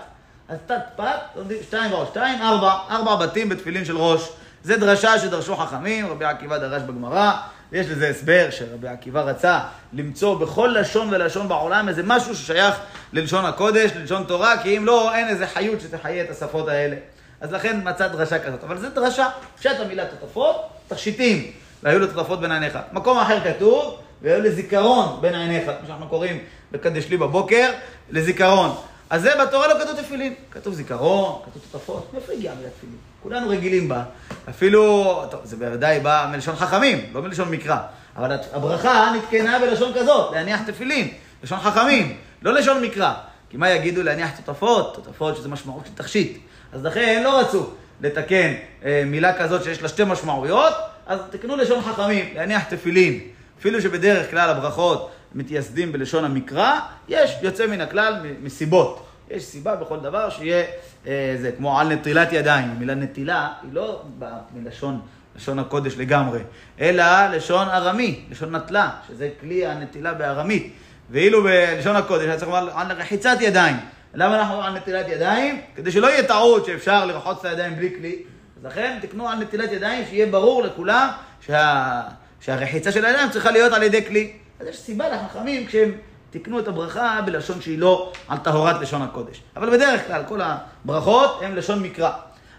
אז תת פת, שתיים ועוד שתיים, ארבע, ארבע בתים בתפילין של ראש. זה דרשה שדרשו חכמים, רבי עקיבא דרש בגמרא, ויש לזה הסבר שרבי עקיבא רצה למצוא בכל לשון ולשון בעולם איזה משהו ששייך ללשון הקודש, ללשון תורה, כי אם לא, אין איזה חיות שתחיה את השפות האלה. אז לכן מצא דרשה כזאת. אבל זו דרשה, פשט המילה תותפות, תכשיטים, והיו לו תותפות בין עיניך. מקום אחר כתוב, והיו לזיכרון בין עיניך, כמו שאנחנו קוראים בקדש לי בבוקר, לזיכרון. אז זה בתורה לא כתוב תפילין, כתוב זיכרון, כתוב תותפות, מאיפה הגיעה המילה תפילין? כולנו רגילים בה, אפילו, טוב, זה בוודאי בא מלשון חכמים, לא מלשון מקרא, אבל הברכה נתקנה בלשון כזאת, להניח תפילין, לשון חכמים, לא לשון מקרא. כי מה יגידו להניח תותפות? תותפות שזה משמעות של תכשיט. אז לכן לא רצו לתקן אה, מילה כזאת שיש לה שתי משמעויות, אז תקנו לשון חכמים, להניח תפילין. אפילו שבדרך כלל הברכות מתייסדים בלשון המקרא, יש יוצא מן הכלל מסיבות. יש סיבה בכל דבר שיהיה אה, זה, כמו על נטילת ידיים. המילה נטילה היא לא באה מלשון לשון הקודש לגמרי, אלא לשון ארמי, לשון נטלה, שזה כלי הנטילה בארמית. ואילו בלשון הקודש היה צריך לומר על רחיצת ידיים. למה אנחנו על נטילת ידיים? כדי שלא יהיה טעות שאפשר לרחוץ את הידיים בלי כלי. אז לכן תקנו על נטילת ידיים, שיהיה ברור לכולם שה... שהרחיצה של הידיים צריכה להיות על ידי כלי. אז יש סיבה לחכמים כשהם תקנו את הברכה בלשון שהיא לא על טהרת לשון הקודש. אבל בדרך כלל כל הברכות הן לשון מקרא.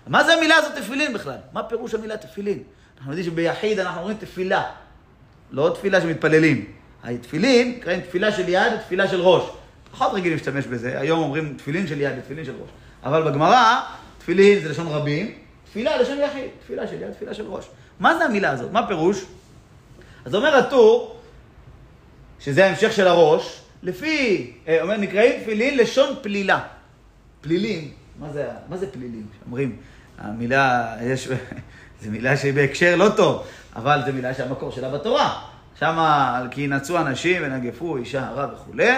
מה זה המילה הזאת תפילין בכלל? מה פירוש המילה תפילין? אנחנו יודעים שביחיד אנחנו אומרים תפילה, לא תפילה שמתפללים. התפילין נקראים תפילה של יד ותפילה של ראש. פחות רגילים להשתמש בזה, היום אומרים תפילין של יד ותפילין של ראש. אבל בגמרא, תפילין זה לשון רבים, תפילה לשון יחיד, תפילה של יד, תפילה של ראש. מה זה המילה הזאת? מה פירוש? אז אומר הטור, שזה ההמשך של הראש, לפי, אה, אומר, נקראים תפילין לשון פלילה. פלילים, מה זה, מה זה פלילים? אומרים, המילה, יש, זו מילה שהיא בהקשר לא טוב, אבל זו מילה שהמקור שלה בתורה. שמה, כי ינצו אנשים ונגפו אישה הרע וכולי,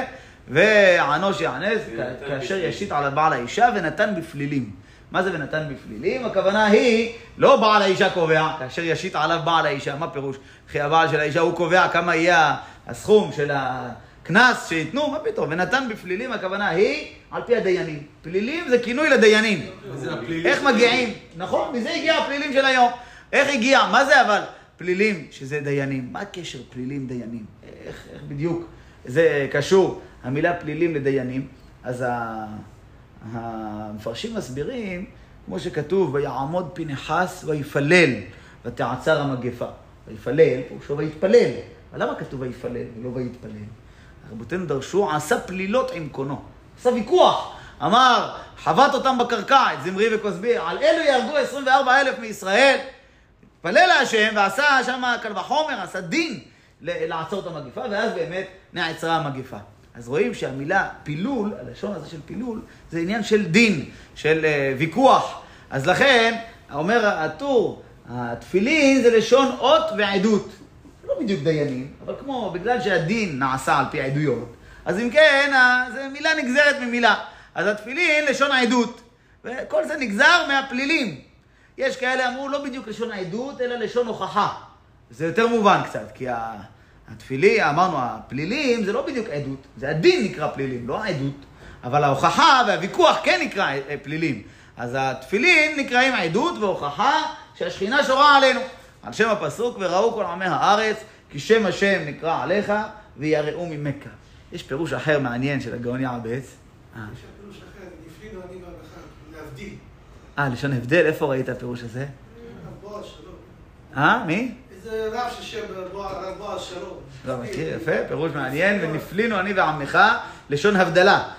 וענוש יענס כאשר ישית על בעל האישה ונתן בפלילים. מה זה ונתן בפלילים? הכוונה היא, לא בעל האישה קובע, כאשר ישית עליו בעל האישה, מה פירוש? וכי הבעל של האישה הוא קובע כמה יהיה הסכום של הקנס שייתנו, מה פתאום? ונתן בפלילים, הכוונה היא על פי הדיינים. פלילים זה כינוי לדיינים. איך מגיעים? נכון, מזה הגיע הפלילים של היום. איך הגיע? מה זה אבל פלילים שזה דיינים? מה הקשר פלילים דיינים? איך, איך בדיוק זה קשור, המילה פלילים לדיינים? אז המפרשים מסבירים, כמו שכתוב, ויעמוד פנחס ויפלל, ותעצר המגפה. ויפלל, פירושו ויתפלל. אבל למה כתוב ויפלל ולא ויתפלל? רבותינו דרשו, עשה פלילות עם קונו. עשה ויכוח. אמר, חבט אותם בקרקע, את זמרי וכוסבי, על אלו יהרגו 24 אלף מישראל. התפלל להשם ועשה שם קל וחומר, עשה דין לעצור את המגיפה, ואז באמת נעצרה המגיפה. אז רואים שהמילה פילול, הלשון הזה של פילול, זה עניין של דין, של uh, ויכוח. אז לכן, אומר הטור, התפילין זה לשון אות ועדות. בדיוק דיינים, אבל כמו, בגלל שהדין נעשה על פי עדויות, אז אם כן, זה מילה נגזרת ממילה. אז התפילין לשון העדות, וכל זה נגזר מהפלילים. יש כאלה אמרו לא בדיוק לשון העדות, אלא לשון הוכחה. זה יותר מובן קצת, כי התפילי, אמרנו, הפלילים זה לא בדיוק עדות, זה הדין נקרא פלילים, לא העדות, אבל ההוכחה והוויכוח כן נקרא אה, פלילים. אז התפילין נקראים עדות והוכחה שהשכינה שורה עלינו. על שם הפסוק, וראו כל עמי הארץ, כי שם השם נקרא עליך, ויראו ממך. יש פירוש אחר מעניין של הגאון יעבץ. אה, יש פירוש אחר, נפלינו אני והלכה, להבדיל. אה, לשון הבדל, איפה ראית הפירוש הזה? אה, מי? איזה רב ששם רב בועז שלום. לא מכיר, יפה, פירוש מעניין, ונפלינו אני ועמך, לשון הבדלה.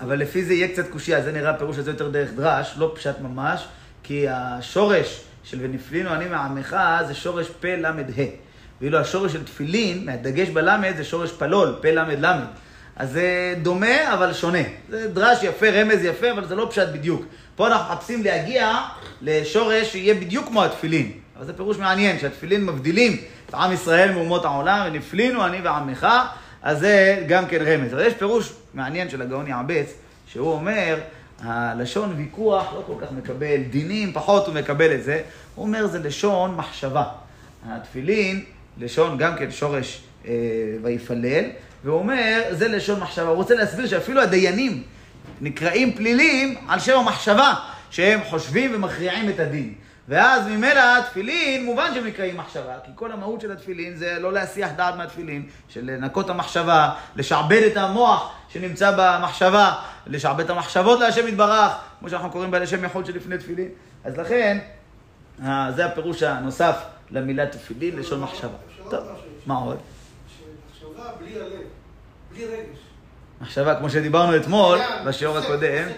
אבל לפי זה יהיה קצת קושייה, זה נראה הפירוש הזה יותר דרך דרש, לא פשט ממש, כי השורש של ונפלינו אני מעמך זה שורש פ ל ה. ואילו השורש של תפילין, מהדגש בלמד, זה שורש פלול, פ ל ל. אז זה דומה, אבל שונה. זה דרש יפה, רמז יפה, אבל זה לא פשט בדיוק. פה אנחנו מחפשים להגיע לשורש שיהיה בדיוק כמו התפילין. אבל זה פירוש מעניין, שהתפילין מבדילים את עם ישראל מאומות העולם, ונפלינו אני ועמך, אז זה גם כן רמז. אבל יש פירוש מעניין של הגאון יעבץ, שהוא אומר, הלשון ויכוח לא כל כך מקבל, דינים פחות הוא מקבל את זה, הוא אומר זה לשון מחשבה. התפילין, לשון גם כן שורש אה, ויפלל, והוא אומר זה לשון מחשבה. הוא רוצה להסביר שאפילו הדיינים נקראים פלילים על שם המחשבה, שהם חושבים ומכריעים את הדין. ואז ממילא התפילין, מובן שהם נקראים מחשבה, כי כל המהות של התפילין זה לא להסיח דעת מהתפילין, של לנקות את המחשבה, לשעבד את המוח שנמצא במחשבה, לשעבד את המחשבות להשם יתברך, כמו שאנחנו קוראים בלשם יחוד שלפני תפילין. אז לכן, אה, זה הפירוש הנוסף למילה תפילין, לשון מחשבה. טוב, מה עוד? שמחשבה בלי הלב, בלי רגש. מחשבה, כמו שדיברנו אתמול, עניין, בשיעור הקודם.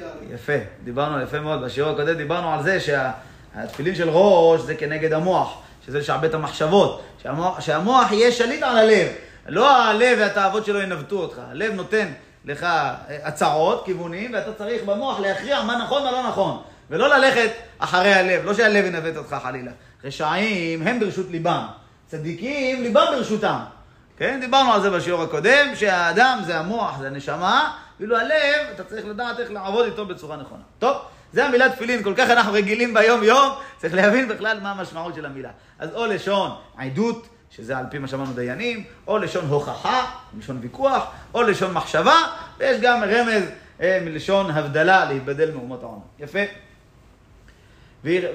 לא. יפה, דיברנו יפה מאוד. בשיעור הקודם דיברנו על זה שהתפילין של ראש זה כנגד המוח, שזה לשעבד את המחשבות. שהמוח, שהמוח יהיה שליט על הלב. לא הלב והתאוות שלו ינווטו אותך. הלב נותן לך אה, הצעות, כיוונים, ואתה צריך במוח להכריע מה נכון ומה לא נכון. ולא ללכת אחרי הלב, לא שהלב ינווט אותך חלילה. רשעים הם ברשות ליבם. צדיקים, ליבם ברשותם. כן, דיברנו על זה בשיעור הקודם, שהאדם זה המוח, זה הנשמה, ואילו הלב, אתה צריך לדעת איך לעבוד איתו בצורה נכונה. טוב, זה המילה תפילין, כל כך אנחנו רגילים ביום-יום, צריך להבין בכלל מה המשמעות של המילה. אז או לשון עדות, שזה על פי מה שאמרנו דיינים, או לשון הוכחה, לשון ויכוח, או לשון מחשבה, ויש גם רמז אה, מלשון הבדלה, להתבדל מאומות העולם. יפה.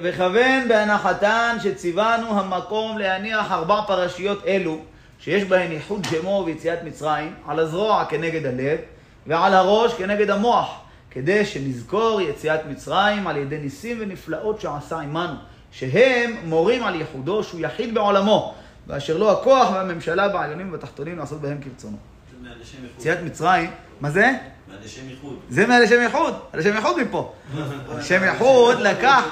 וכוון בהנחתן שציוונו המקום להניח ארבע פרשיות אלו, שיש בהן ייחוד שמו ויציאת מצרים, על הזרוע כנגד הלב, ועל הראש כנגד המוח, כדי שנזכור יציאת מצרים על ידי ניסים ונפלאות שעשה עמנו, שהם מורים על ייחודו שהוא יחיד בעולמו, ואשר לו הכוח והממשלה בעליונים ובתחתונים לעשות בהם כרצונו. יציאת מצרים, מה זה? מהלשם איחוד. זה מהלשם ייחוד, הלשם ייחוד מפה. הלשם ייחוד לקח.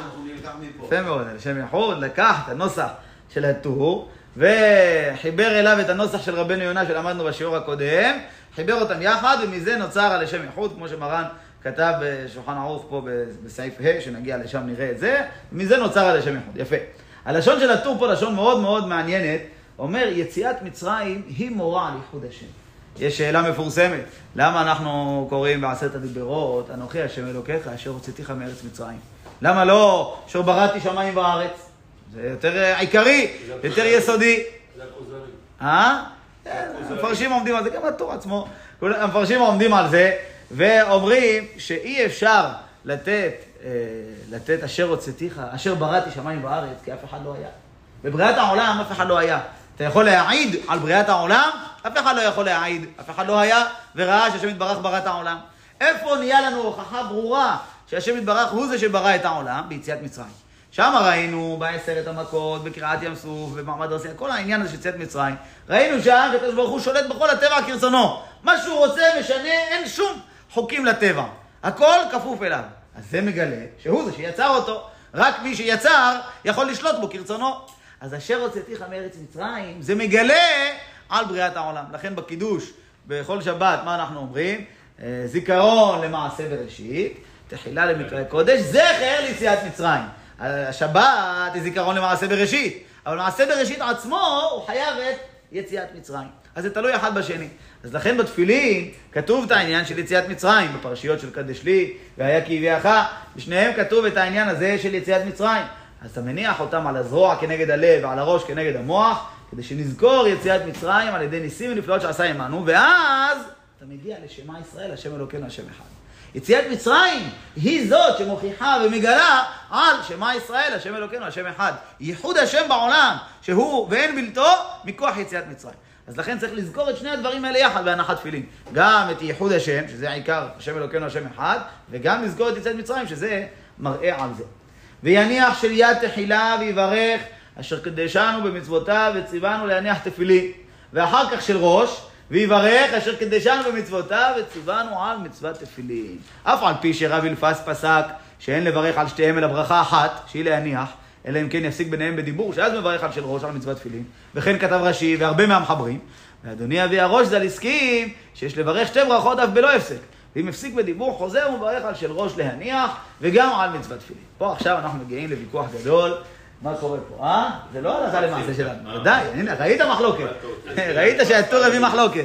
יפה מאוד, השם יחוד לקח את הנוסח של הטור וחיבר אליו את הנוסח של רבנו יונה שלמדנו בשיעור הקודם, חיבר אותם יחד ומזה נוצר על השם יחוד, כמו שמרן כתב בשולחן ערוך פה בסעיף ה', שנגיע לשם נראה את זה, ומזה נוצר על השם יחוד, יפה. הלשון של הטור פה לשון מאוד מאוד מעניינת, אומר יציאת מצרים היא מורה על ייחוד השם. יש שאלה מפורסמת, למה אנחנו קוראים בעשרת הדיברות, אנוכי השם אלוקיך אשר הוצאתיך מארץ מצרים? למה לא אשר בראתי שמיים וארץ? זה יותר אה, עיקרי, יותר יסודי. זה הכוזרים. אה? כן, המפרשים עומדים על זה, גם הטור עצמו. המפרשים עומדים על זה, ואומרים שאי אפשר לתת, אה, לתת אשר הוצאתיך, אשר בראתי שמיים וארץ, כי אף אחד לא היה. בבריאת העולם אף אחד לא היה. אתה יכול להעיד על בריאת העולם, אף אחד לא יכול להעיד. אף אחד לא היה וראה שהשם יתברך ברא את העולם. איפה נהיה לנו הוכחה ברורה שהשם יתברך הוא זה שברא את העולם? ביציאת מצרים. שם ראינו בעשרת המכות, בקריעת ים סוף, במעמד הר סיני, כל העניין הזה של יציאת מצרים. ראינו שהקדוש ברוך הוא שולט בכל הטבע כרצונו. מה שהוא רוצה משנה, אין שום חוקים לטבע. הכל כפוף אליו. אז זה מגלה שהוא זה שיצר אותו. רק מי שיצר יכול לשלוט בו כרצונו. אז אשר הוצאתיך מארץ מצרים, זה מגלה על בריאת העולם. לכן בקידוש, בכל שבת, מה אנחנו אומרים? אה, זיכרון למעשה בראשית, תחילה למקרא קודש, זכר ליציאת מצרים. השבת היא זיכרון למעשה בראשית, אבל מעשה בראשית עצמו הוא חייב את יציאת מצרים. אז זה תלוי אחד בשני. אז לכן בתפילין כתוב את העניין של יציאת מצרים, בפרשיות של קדש לי, והיה כי הביאך, בשניהם כתוב את העניין הזה של יציאת מצרים. אז אתה מניח אותם על הזרוע כנגד הלב ועל הראש כנגד המוח, כדי שנזכור יציאת מצרים על ידי ניסים ונפלאות שעשה עמנו, ואז אתה מגיע לשמע ישראל, השם אלוקינו, השם אחד. יציאת מצרים היא זאת שמוכיחה ומגלה על שמע ישראל, השם אלוקינו, השם אחד. ייחוד השם בעולם, שהוא ואין בלתו, מכוח יציאת מצרים. אז לכן צריך לזכור את שני הדברים האלה יחד בהנחת תפילין. גם את ייחוד השם, שזה העיקר, השם אלוקינו, השם אחד, וגם לזכור את יציאת מצרים, שזה מראה על זה. ויניח של יד תחילה ויברך, אשר קדשנו במצוותיו וציוונו להניח תפילין. ואחר כך של ראש, ויברך אשר קדשנו במצוותיו וציוונו על מצוות תפילין. אף על פי שרב אלפס פסק שאין לברך על שתיהם אלא ברכה אחת, שהיא להניח, אלא אם כן יפסיק ביניהם בדיבור, שאז מברך על של ראש, על מצוות תפילין. וכן כתב רש"י והרבה מהמחברים. ואדוני אבי הראש ז"ל הסכים שיש לברך שתי ברכות אף בלא הפסק. ואם הפסיק בדיבור, חוזר ומברך על של ראש להניח, וגם על מצוות תפילין. פה עכשיו אנחנו מגיעים לוויכוח גדול. מה קורה פה, אה? זה לא הלכה למעשה שלנו, ודאי, הנה, ראית מחלוקת. ראית שהטור הביא מחלוקת.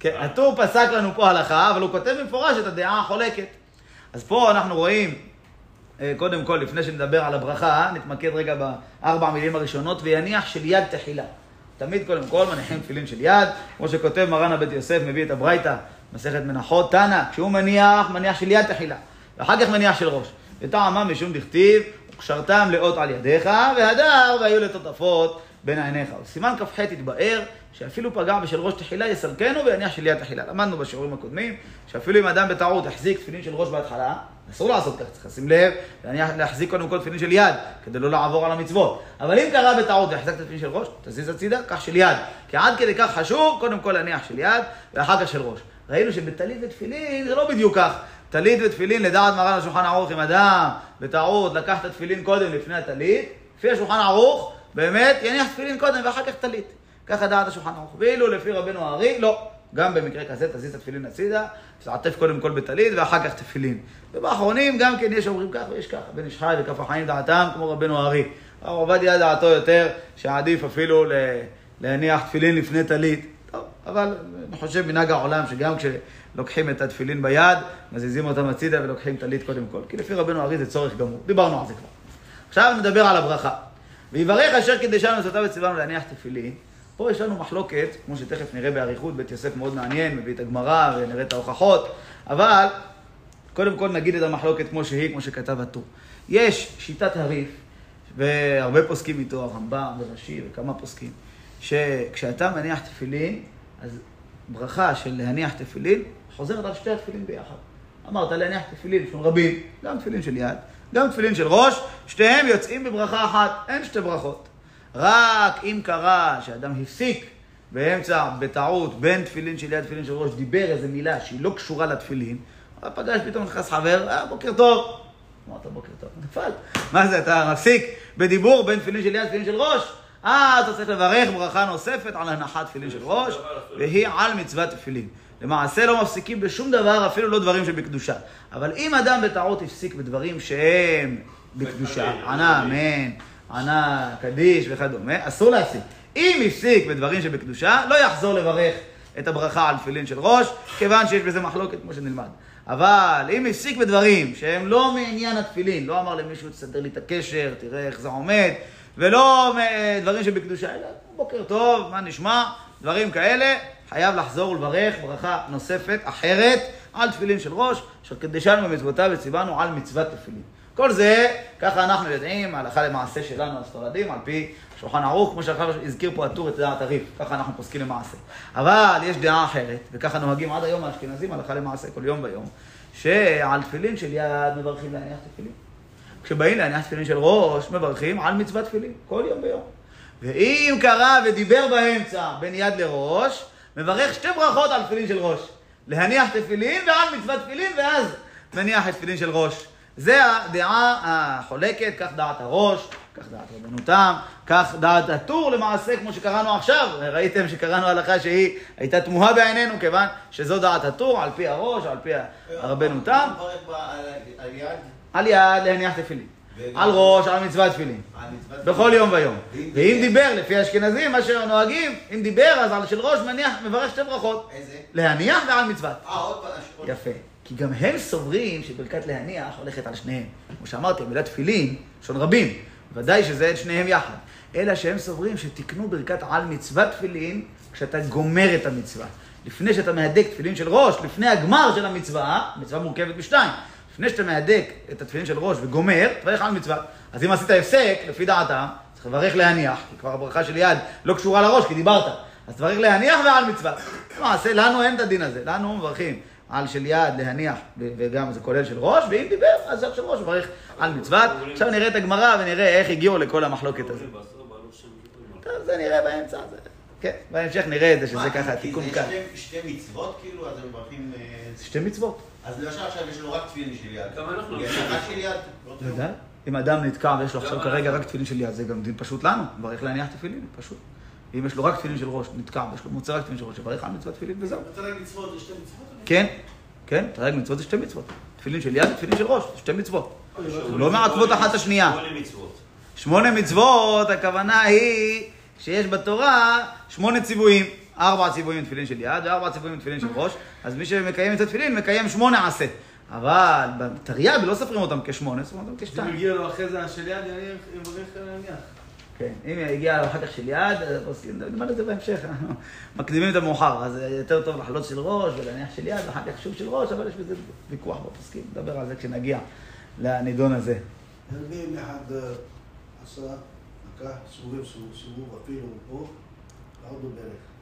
כן, הטור פסק לנו פה הלכה, אבל הוא כותב במפורש את הדעה החולקת. אז פה אנחנו רואים, אה, קודם כל, לפני שנדבר על הברכה, נתמקד רגע בארבע המילים הראשונות, ויניח של יד תחילה. תמיד קודם כל מניחים תפילין של יד, כמו שכותב מרן הבית יוסף, מביא את הברייתא, מסכת מנחות, תנא, כשהוא מניח, מניח של יד תחילה, ואחר כך מניח של ראש. וטעמה משום דכתיב, וקשרתם לאות על ידיך, והדר והיו לטוטפות בין עיניך. סימן כ"ח התבאר שאפילו פגע בשל ראש תחילה יסלקנו ויניח של יד תחילה. למדנו בשיעורים הקודמים שאפילו אם אדם בטעות החזיק תפילין של ראש בהתחלה, אסור לעשות כך, צריך לשים לב, להחזיק קודם כל תפילין של יד, כדי לא לעבור על המצוות. אבל אם קרה בטעות והחזקת תפילין של ראש, תזיז הצידה, קח של יד. כי עד כדי כך חשוב, קודם כל להניח של יד, ואחר כך של ראש. ראינו שבטלית ותפילין זה לא בדיוק כך. טלית ותפילין, לדעת מרן השולחן ערוך, אם אדם בטעות לקח את התפילין קודם לפני הטלית, לפי השולחן ערוך, באמת יניח תפילין קודם ואחר כך טלית. ככה דעת השולחן ערוך. ואילו לפי רבנו הארי, לא. גם במקרה כזה תזיז את התפילין הצידה, תעטף קודם כל בטלית ואחר כך תפילין. ובאחרונים גם כן יש אומרים כך ויש ככה, בן איש חי וכף החיים דעתם כמו רבנו הארי. הרב עובדיה דעתו יותר שעדיף אפילו להניח תפילין לפני טלית. טוב, אבל אני חושב מנהג העולם שגם כשלוקחים את התפילין ביד, מזיזים אותם הצידה ולוקחים טלית קודם כל. כי לפי רבנו הארי זה צורך גמור. דיברנו על זה כבר. עכשיו נדבר על הברכה. ויברך אשר קידשנו מצוותיו וציוונו להניח תפילין. פה יש לנו מחלוקת, כמו שתכף נראה באריכות, בית יוסף מאוד מעניין, מביא את הגמרא ונראה את ההוכחות, אבל קודם כל נגיד את המחלוקת כמו שהיא, כמו שכתב הטור. יש שיטת הריף, והרבה פוסקים איתו, הרמב"ם ורש"י וכמה פוסקים, שכשאתה מניח תפילין, אז ברכה של להניח תפילין חוזרת על שתי התפילין ביחד. אמרת להניח תפילין, של רבים, גם תפילין של יד, גם תפילין של ראש, שתיהם יוצאים בברכה אחת, אין שתי ברכות. רק אם קרה שאדם הפסיק באמצע, בטעות, בין תפילין של יד תפילין של ראש, דיבר איזה מילה שהיא לא קשורה לתפילין, פגש פתאום נכנס חבר, אה, בוקר טוב. אמרת בוקר טוב, נפל. מה זה, אתה מפסיק בדיבור בין תפילין של יד תפילין של ראש? אה, אתה צריך לברך ברכה נוספת על הנחת תפילין של ראש, והיא על מצוות תפילין. למעשה לא מפסיקים בשום דבר, אפילו לא דברים שבקדושה. אבל אם אדם בטעות הפסיק בדברים שהם בקדושה, ענה אמן, ענה קדיש וכדומה, אסור להפסיק. אם הפסיק בדברים שבקדושה, לא יחזור לברך את הברכה על תפילין של ראש, כיוון שיש בזה מחלוקת כמו שנלמד. אבל אם הפסיק בדברים שהם לא מעניין התפילין, לא אמר למישהו תסדר לי את הקשר, תראה איך זה עומד, ולא דברים שבקדושה, אלא בוקר טוב, מה נשמע, דברים כאלה, חייב לחזור ולברך ברכה נוספת, אחרת, על תפילין של ראש, אשר קדשנו במצוותיו וציוונו על מצוות תפילין. כל זה, ככה אנחנו יודעים, הלכה למעשה שלנו, הספרדים, על פי שולחן ערוך, כמו שעכשיו הזכיר פה הטור את דעת הריף, ככה אנחנו פוסקים למעשה. אבל יש דעה אחרת, וככה נוהגים עד היום האשכנזים, הלכה למעשה, כל יום ויום, שעל תפילין של יד מברכים להניח תפילין. כשבאים להניח תפילין של ראש, מברכים על מצוות תפילין, כל יום ויום. ואם קרה ודיבר באמצע בין יד לראש, מברך שתי ברכות על תפילין של ראש. להניח תפילין ועל מצוות תפילין, ואז מניח את תפילין של ראש. זה הדעה החולקת, כך דעת הראש, כך דעת רבנו תם, כך דעת הטור למעשה, כמו שקראנו עכשיו. ראיתם שקראנו הלכה שהיא הייתה תמוהה בעינינו, כיוון שזו דעת הטור, על פי הראש, על פי רבנו על- יד, להניח תפילין. על ראש, על מצוות תפילין. בכל יום ויום. ואם דיבר- לפי האשכנזים, מה שנוהגים, אם דיבר, אז על של ראש מניח, מברך שתי ברכות. איזה? להניח ועל מצוות. אה, עוד פעם. יפה. כי גם הם סוברים שברכת להניח הולכת על שניהם. כמו שאמרתי, המילה תפילין, לשון רבים. ודאי שזה את שניהם יחד. אלא שהם סוברים שתקנו ברכת על מצוות תפילין כשאתה גומר את המצווה. לפני שאתה מהדק תפילין של ראש, לפני הגמר של המצווה, המצווה מורכבת משתיים. לפני שאתה מהדק את התפילין של ראש וגומר, תברך על מצווה. אז אם עשית הפסק, לפי דעתם, צריך לברך להניח, כי כבר הברכה של יד לא קשורה לראש, כי דיברת. אז תברך להניח ועל מצווה. למעשה, לנו אין את הדין הזה. לנו מברכים על של יד להניח, וגם זה כולל של ראש, ואם דיבר, אז זה של ראש, מברך על מצוות. עכשיו נראה את הגמרא ונראה איך הגיעו לכל המחלוקת הזאת. טוב, זה נראה באמצע. זה... כן, בהמשך נראה את זה, שזה ככה, תיקון קל. שתי- מצוות כאילו, אז הם מברכים... אה, שתי מצוות. אז למשל עכשיו יש לו רק תפילין של יד. גם אנחנו. לו רק של יד. לא. ודאי. אם אדם נתקע ויש לו עכשיו כרגע. רק תפילין של יד, זה גם דין פשוט לנו, מברך להניח תפילין, פשוט. אם יש לו רק תפילין של ראש, נתקע ויש לו מוצא רק תפילין של ראש, יברך על מצוות תפילין וזהו. תרי"ג מצוות זה שתי מצוות? כן, כן, תרי"ג מצוות זה שתי מצוות. תפילין של יד ותפילין של ראש, שתי מצוות. לא מעכבות אחת את השנייה. שמונה מצוות. שמונה מצוות, הכוונה היא שיש בתורה שמונה ציוויים. ארבע ציוויים תפילין של יד וארבע ציוויים תפילין של ראש, אז מי שמקיים את התפילין מקיים שמונה עשה. אבל בתרי"ג לא סופרים אותם כשמונה, סופרים אותם אם כשתיים. הגיע לו אחרי זה של יד, אני מברך על להניח. כן, אם הגיע אחר כך של יד, נלמד את זה בהמשך, מקדימים את המאוחר, אז יותר טוב לחלוץ של ראש ולהניח של יד, ואחר כך שוב של ראש, אבל יש בזה ויכוח בפוסקים, נדבר על זה כשנגיע לנידון הזה. אם אחד אה, עשה, סיבוב, סיבוב, אפילו פה, ועוד בברך.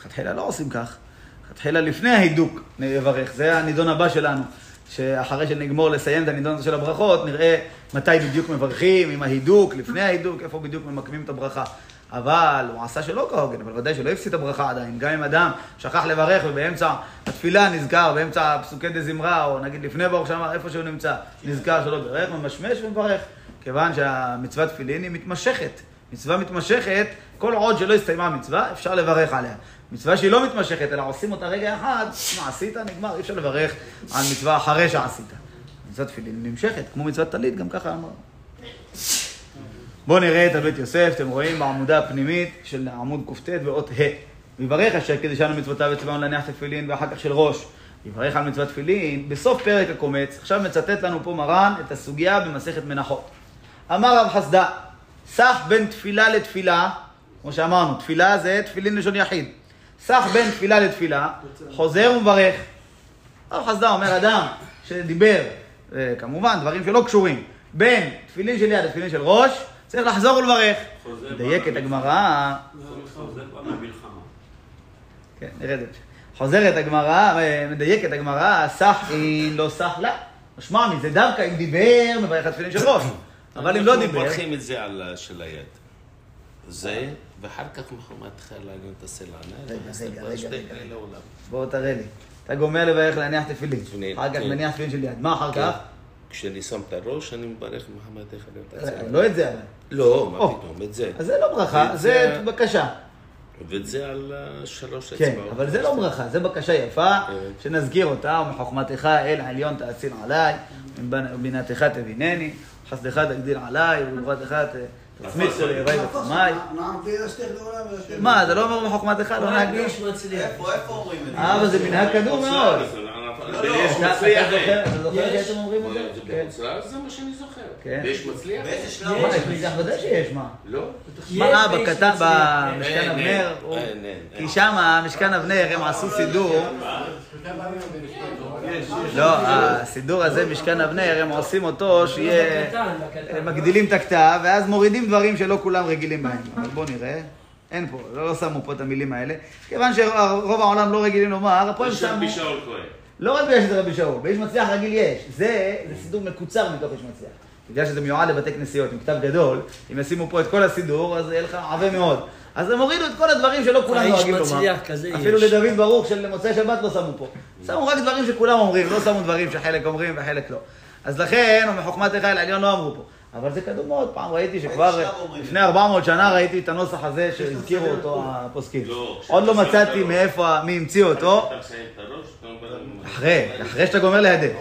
לכתחילה לא עושים כך, לכתחילה לפני ההידוק נברך, זה הנידון הבא שלנו, שאחרי שנגמור לסיים את הנידון הזה של הברכות, נראה מתי בדיוק מברכים, עם ההידוק, לפני ההידוק, איפה בדיוק ממקמים את הברכה. אבל הוא עשה שלא כהוגן, אבל ודאי שלא הפסיד את הברכה עדיין. גם אם אדם שכח לברך ובאמצע התפילה נזכר, באמצע פסוקי דה זמרה, או נגיד לפני ברוך שאמר, איפה שהוא נמצא, נזכר שלא ברך, ממשמש ומברך. כיוון שהמצוות תפילין היא מתמשכת. מצווה מתמשכת, כל עוד שלא הסתיימה המצווה, אפשר לברך עליה. מצווה שהיא לא מתמשכת, אלא עושים אותה רגע אחד, מה עשית, נגמר, אי אפשר לברך על מצווה אחרי שעשית. מצוות תפילין נמשכת, כמו מצוות טלית, גם ככה אמר. בואו נראה את הבית יוסף, אתם רואים בעמודה הפנימית של עמוד קט ואות ה'. ויברך אשר קידשנו מצוותיו וציוונו להניח תפילין ואחר כך של ראש. יברך על מצוות תפילין, בסוף פרק הקומץ, עכשיו מצטט לנו פה מרן את הסוגיה במסכת מנחות. אמר רב חסדא, סח בין תפילה לתפילה, כמו שאמרנו, תפילה זה תפילין לשון יחיד. סח בין תפילה לתפילה, חוזר ומברך. רב חסדא אומר, אדם שדיבר, אה, כמובן, דברים שלא קשורים, בין תפילין של יד לתפילין של ראש, צריך לחזור ולברך. חוזר דייקת הגמרא, חוזר במלחמה. כן, נרד את זה. חוזרת הגמרא, אה, מדייקת הגמרא, סח אין לא סח לה. משמע מזה דווקא אם דיבר, מברך על תפילין של ראש. אבל אם לא אנחנו דיבר, מברכים את זה על ה- של היד. זה, ואחר כך מחמת חלאגן תעשה רגע, רגע, רגע, רגע. לעולם. בוא תראה לי. אתה גומר לברך להניח תפילין. אחר כך כן. מניח תפילין של יד. מה אחר כן. כך? כשאני שם את הראש, אני מברך אה, לעולם. לא את זה. לא, מה או. פתאום, את זה. אז זה לא ברכה, זה בקשה. ואת זה על אה, שלוש כן, אצבעות. אבל זה לא ברכה, זה בקשה יפה, כן. שנזכיר אותה, ומחוכמתך אל העליון תאציל עליי, ובינתך תבינני, חסדך תגדיל עליי, ובגבורתך ת- לאבי וצמאי. נעם וירשתך לעולם וירשתך. מה, זה לא אומר מחוכמתך לא להגיד? איפה, איפה אומרים את זה? אה, אבל זה מנהג קדום מאוד. לא, לא, אתה אתה מצליח. אתה זוכר. שהייתם אומרים את זה? זה כן. בחוץ לארץ, זה מה שאני זוכר. כן. ויש מצליח? באיזה שלב? יש מצליח ודאי שיש, מה? לא. מה, אה, בקטן. במשכן אבנר, כי. שם, משכן אבנר, הם עשו סידור. לא, הסידור הזה, משכן אבנר, הם עושים אותו שיהיה... הם מגדילים את הכתב, ואז מורידים דברים שלא כולם רגילים בהם. אבל בואו נראה. אין פה, לא, לא שמו פה את המילים האלה. כיוון שרוב העולם לא רגילים לומר, שם שמו... לא רק בגלל שזה רבי שאול, באיש מצליח רגיל יש. זה, זה סידור מקוצר מתוך איש מצליח. בגלל שזה מיועד לבתי כנסיות עם כתב גדול, אם ישימו פה את כל הסידור, אז יהיה לך עבה מאוד. אז הם הורידו את כל הדברים שלא כולם האיש נוהגים לומר. מצליח כזה אפילו יש. לדוד ברוך של מוצאי שבת לא שמו פה. שמו רק דברים שכולם אומרים, לא שמו דברים שחלק אומרים וחלק לא. אז לכן, ומחוכמתך אל העליון לא אמרו פה. אבל זה קדום מאוד, פעם ראיתי שכבר. לפני 400 שנה ראיתי את הנוסח הזה שהזכירו אותו הפוסקים. לא, עוד לא מצאתי מאיפה, מי המציא אותו. אחרי, אחרי שאתה גומר להדק.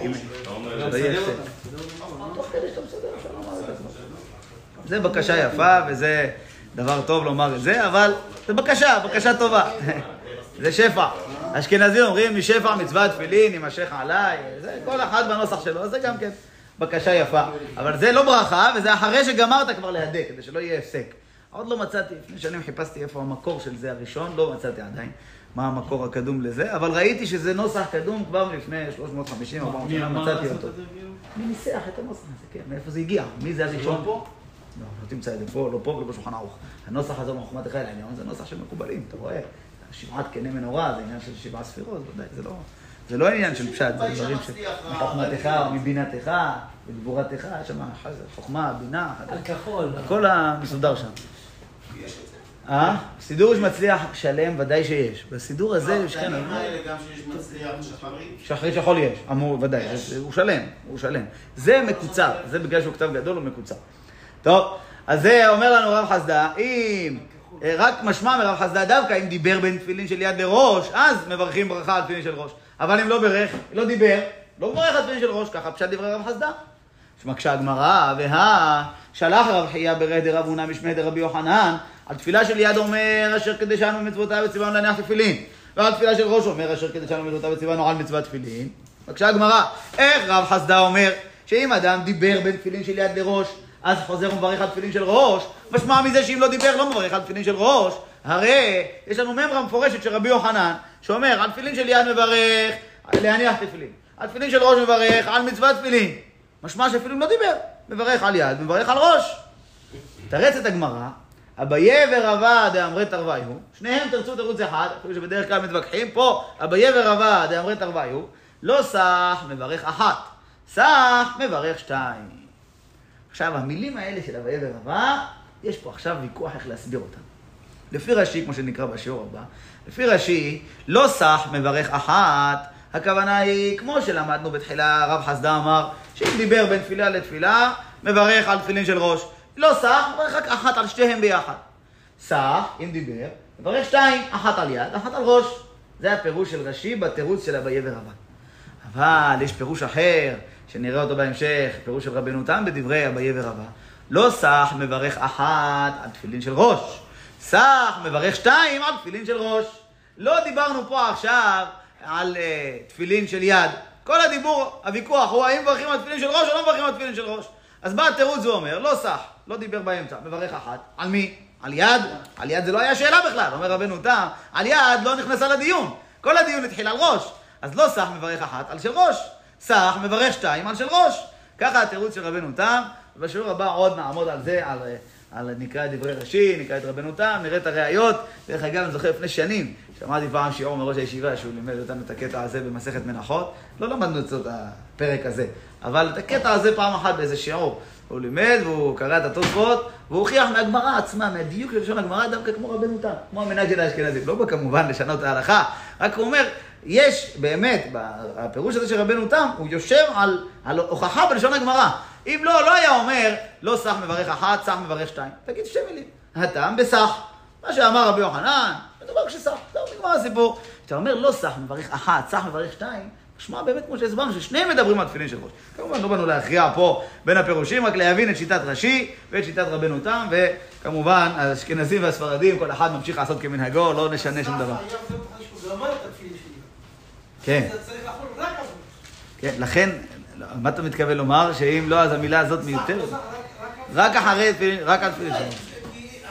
זה. בקשה יפה, וזה דבר טוב לומר את זה, אבל זה בקשה, בקשה טובה. זה שפע. אשכנזים אומרים, משפע מצוות תפילין, יימשך עליי, זה כל אחד בנוסח שלו, זה גם כן בקשה יפה. אבל זה לא ברכה, וזה אחרי שגמרת כבר להדק, כדי שלא יהיה הפסק. עוד לא מצאתי, לפני שנים חיפשתי איפה המקור של זה הראשון, לא מצאתי עדיין מה המקור הקדום לזה, אבל ראיתי שזה נוסח קדום כבר לפני 350, 400 שנה, מצאתי אותו. מי ניסח את הנוסח הזה, כן, מאיפה זה הגיע? מי זה הראשון פה? לא, לא תמצא את זה פה, לא פה ולא בשולחן ערוך. הנוסח הזה מחוכמת אחד העליון זה נוסח של מקובלים, אתה רואה? שבעת קני מנורה זה עניין של שבעה ספירות, ודאי, זה לא... זה לא עניין של פשט, זה דברים של מחוכמתך, מבינתך, בגבורתך, יש שם חוכמה, בינה. הכל המסודר שם. יש את זה. אה? סידור שמצליח שלם, ודאי שיש. בסידור הזה יש כן... האלה גם שיש מצליח שחרית. שחרית יכול יש, אמור, ודאי, זה- הוא שלם, הוא שלם. זה מקוצר, זה בגלל שהוא כתב גדול, הוא מקוצר. טוב, אז זה אומר לנו רב חסדה, אם רק משמע מרב חסדה דווקא, אם דיבר בין תפילין של יד לראש, אז מברכים ברכה על תפילין של ראש. אבל אם לא בירך, לא דיבר, לא מברך על תפילין של ראש, ככה פשט דברי רב חסדה. שמקשה הגמרא, והא שלח רב חייא ברד דרב הונא משמי דרבי יוחנן, על תפילה של יד אומר, אשר קדשנו מצוותיו וציוונו להניח תפילין. ועל תפילה של ראש אומר, אשר קדשנו מצוותיו וציוונו על מצוות תפילין. מקשה הגמרא, איך רב חסדה אומר, שאם אדם דיבר בין תפילין של יד לראש, אז חוזר ומברך על תפילין של ראש, משמע מזה שאם לא דיבר, לא מברך על תפילין של ראש. הרי יש לנו ממרה מפורשת של רבי יוחנן, שאומר, על תפילין של יד מברך, להניח תפילין. על תפילין של ראש מברך, על מצוות תפילין. משמע שאפילו לא דיבר, מברך על יד, מברך על ראש. תרץ את הגמרא, אביה ורבא דאמרי תרוויו, שניהם תרצו תירוץ אחד, אפילו שבדרך כלל מתווכחים, פה אביה ורבא דאמרי תרוויו, לא סח מברך אחת, סח מברך שתיים. עכשיו, המילים האלה של אביה ורבא, יש פה עכשיו ויכוח איך להסביר אותם. לפי רש"י, כמו שנקרא בשיעור הבא, לפי רש"י, לא סח מברך אחת, הכוונה היא, כמו שלמדנו בתחילה, הרב חסדה אמר, שאם דיבר בין תפילה לתפילה, מברך על תפילין של ראש. לא סח, מברך רק אחת על שתיהם ביחד. סח, אם דיבר, מברך שתיים, אחת על יד, אחת על ראש. זה הפירוש של רש"י בתירוץ של אביה ורבא. אבל יש פירוש אחר, שנראה אותו בהמשך, פירוש של רבנו תם בדברי אביה ורבא. לא סח מברך אחת על תפילין של ראש, סח מברך שתיים על תפילין של ראש. לא דיברנו פה עכשיו על uh, תפילין של יד. כל הדיבור, הוויכוח הוא האם מברכים על תפילין של ראש או לא מברכים על תפילין של ראש. אז בא התירוץ ואומר, לא סח, לא דיבר באמצע, מברך אחת. על מי? על יד? על יד זה לא היה שאלה בכלל, אומר רבנו תם, על יד לא נכנסה לדיון. כל הדיון התחיל על ראש. אז לא סח מברך אחת על של ראש, סח מברך שתיים על של ראש. ככה התירוץ של רבנו תם, ובשיעור הבא עוד נעמוד על זה, על, על נקרא דברי ראשי, נקרא את רבנו תם, נראה את הראיות. דרך אגב, אני זוכר לפני שנים, שמעתי פעם שיעור מראש הישיבה שהוא לימד אותנו את הקטע הזה במסכת מנחות. לא למדנו את הפרק הזה, אבל את הקטע הזה פעם אחת באיזה שיעור. הוא לימד והוא קרא את התוספות, והוא הוכיח מהגמרא עצמה, מהדיוק של לשון הגמרא, דווקא כמו רבנו תם, כמו המנהג של האשכנזים. לא בא כמובן לשנות ההלכה, רק הוא אומר, יש באמת, הפירוש הזה של רבנו תם, הוא יושב על, על הוכחה בלשון הגמרא. אם לא, לא היה אומר, לא סח מברך אחת, סח מברך שתיים. תגיד שתי מילים. הטעם בסח. מה שאמר רבי יוחנן, מדובר כשסח. זהו, נגמר הסיפור. כשאתה אומר לא סח מברך אחת, סח מברך שתיים, משמע באמת כמו שהסברנו, ששניהם מדברים על תפילין של ראש. כמובן לא באנו להכריע פה בין הפירושים, רק להבין את שיטת רש"י ואת שיטת רבנו תם, וכמובן האשכנזים והספרדים, כל אחד ממשיך לעשות כמנהגו, לא נשנה שום דבר. חייב להיות אחרי שהוא גמר את התפילין שלי. כן, זה צריך לחול רק על ראש. כן, לכן, מה אתה מתכוון לומר? שאם לא, אז המילה הזאת מיותרת? סח, רק- אחרי רק על תפילין ראש.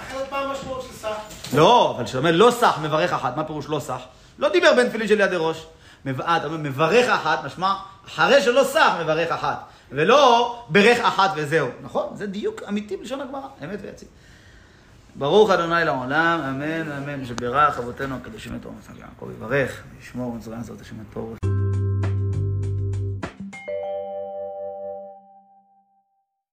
אחרת מה המשמעות של סח? לא, אבל כשאתה אומר לא סח, מברך אחת, מה פירוש לא סח? לא דיבר בין תפילין של יד לראש. מב- אה, אתה אומר מברך אחת, משמע, אחרי שלא סח, מברך אחת. ולא ברך אחת וזהו. נכון? זה דיוק אמיתי בלשון הגמרא, אמת ויציב. ברוך אדוני לעולם, אמן ואמן, שברך אבותינו הקדושים את אורם יעקב יברך, ישמור ומצוין זאת השם את פורוש.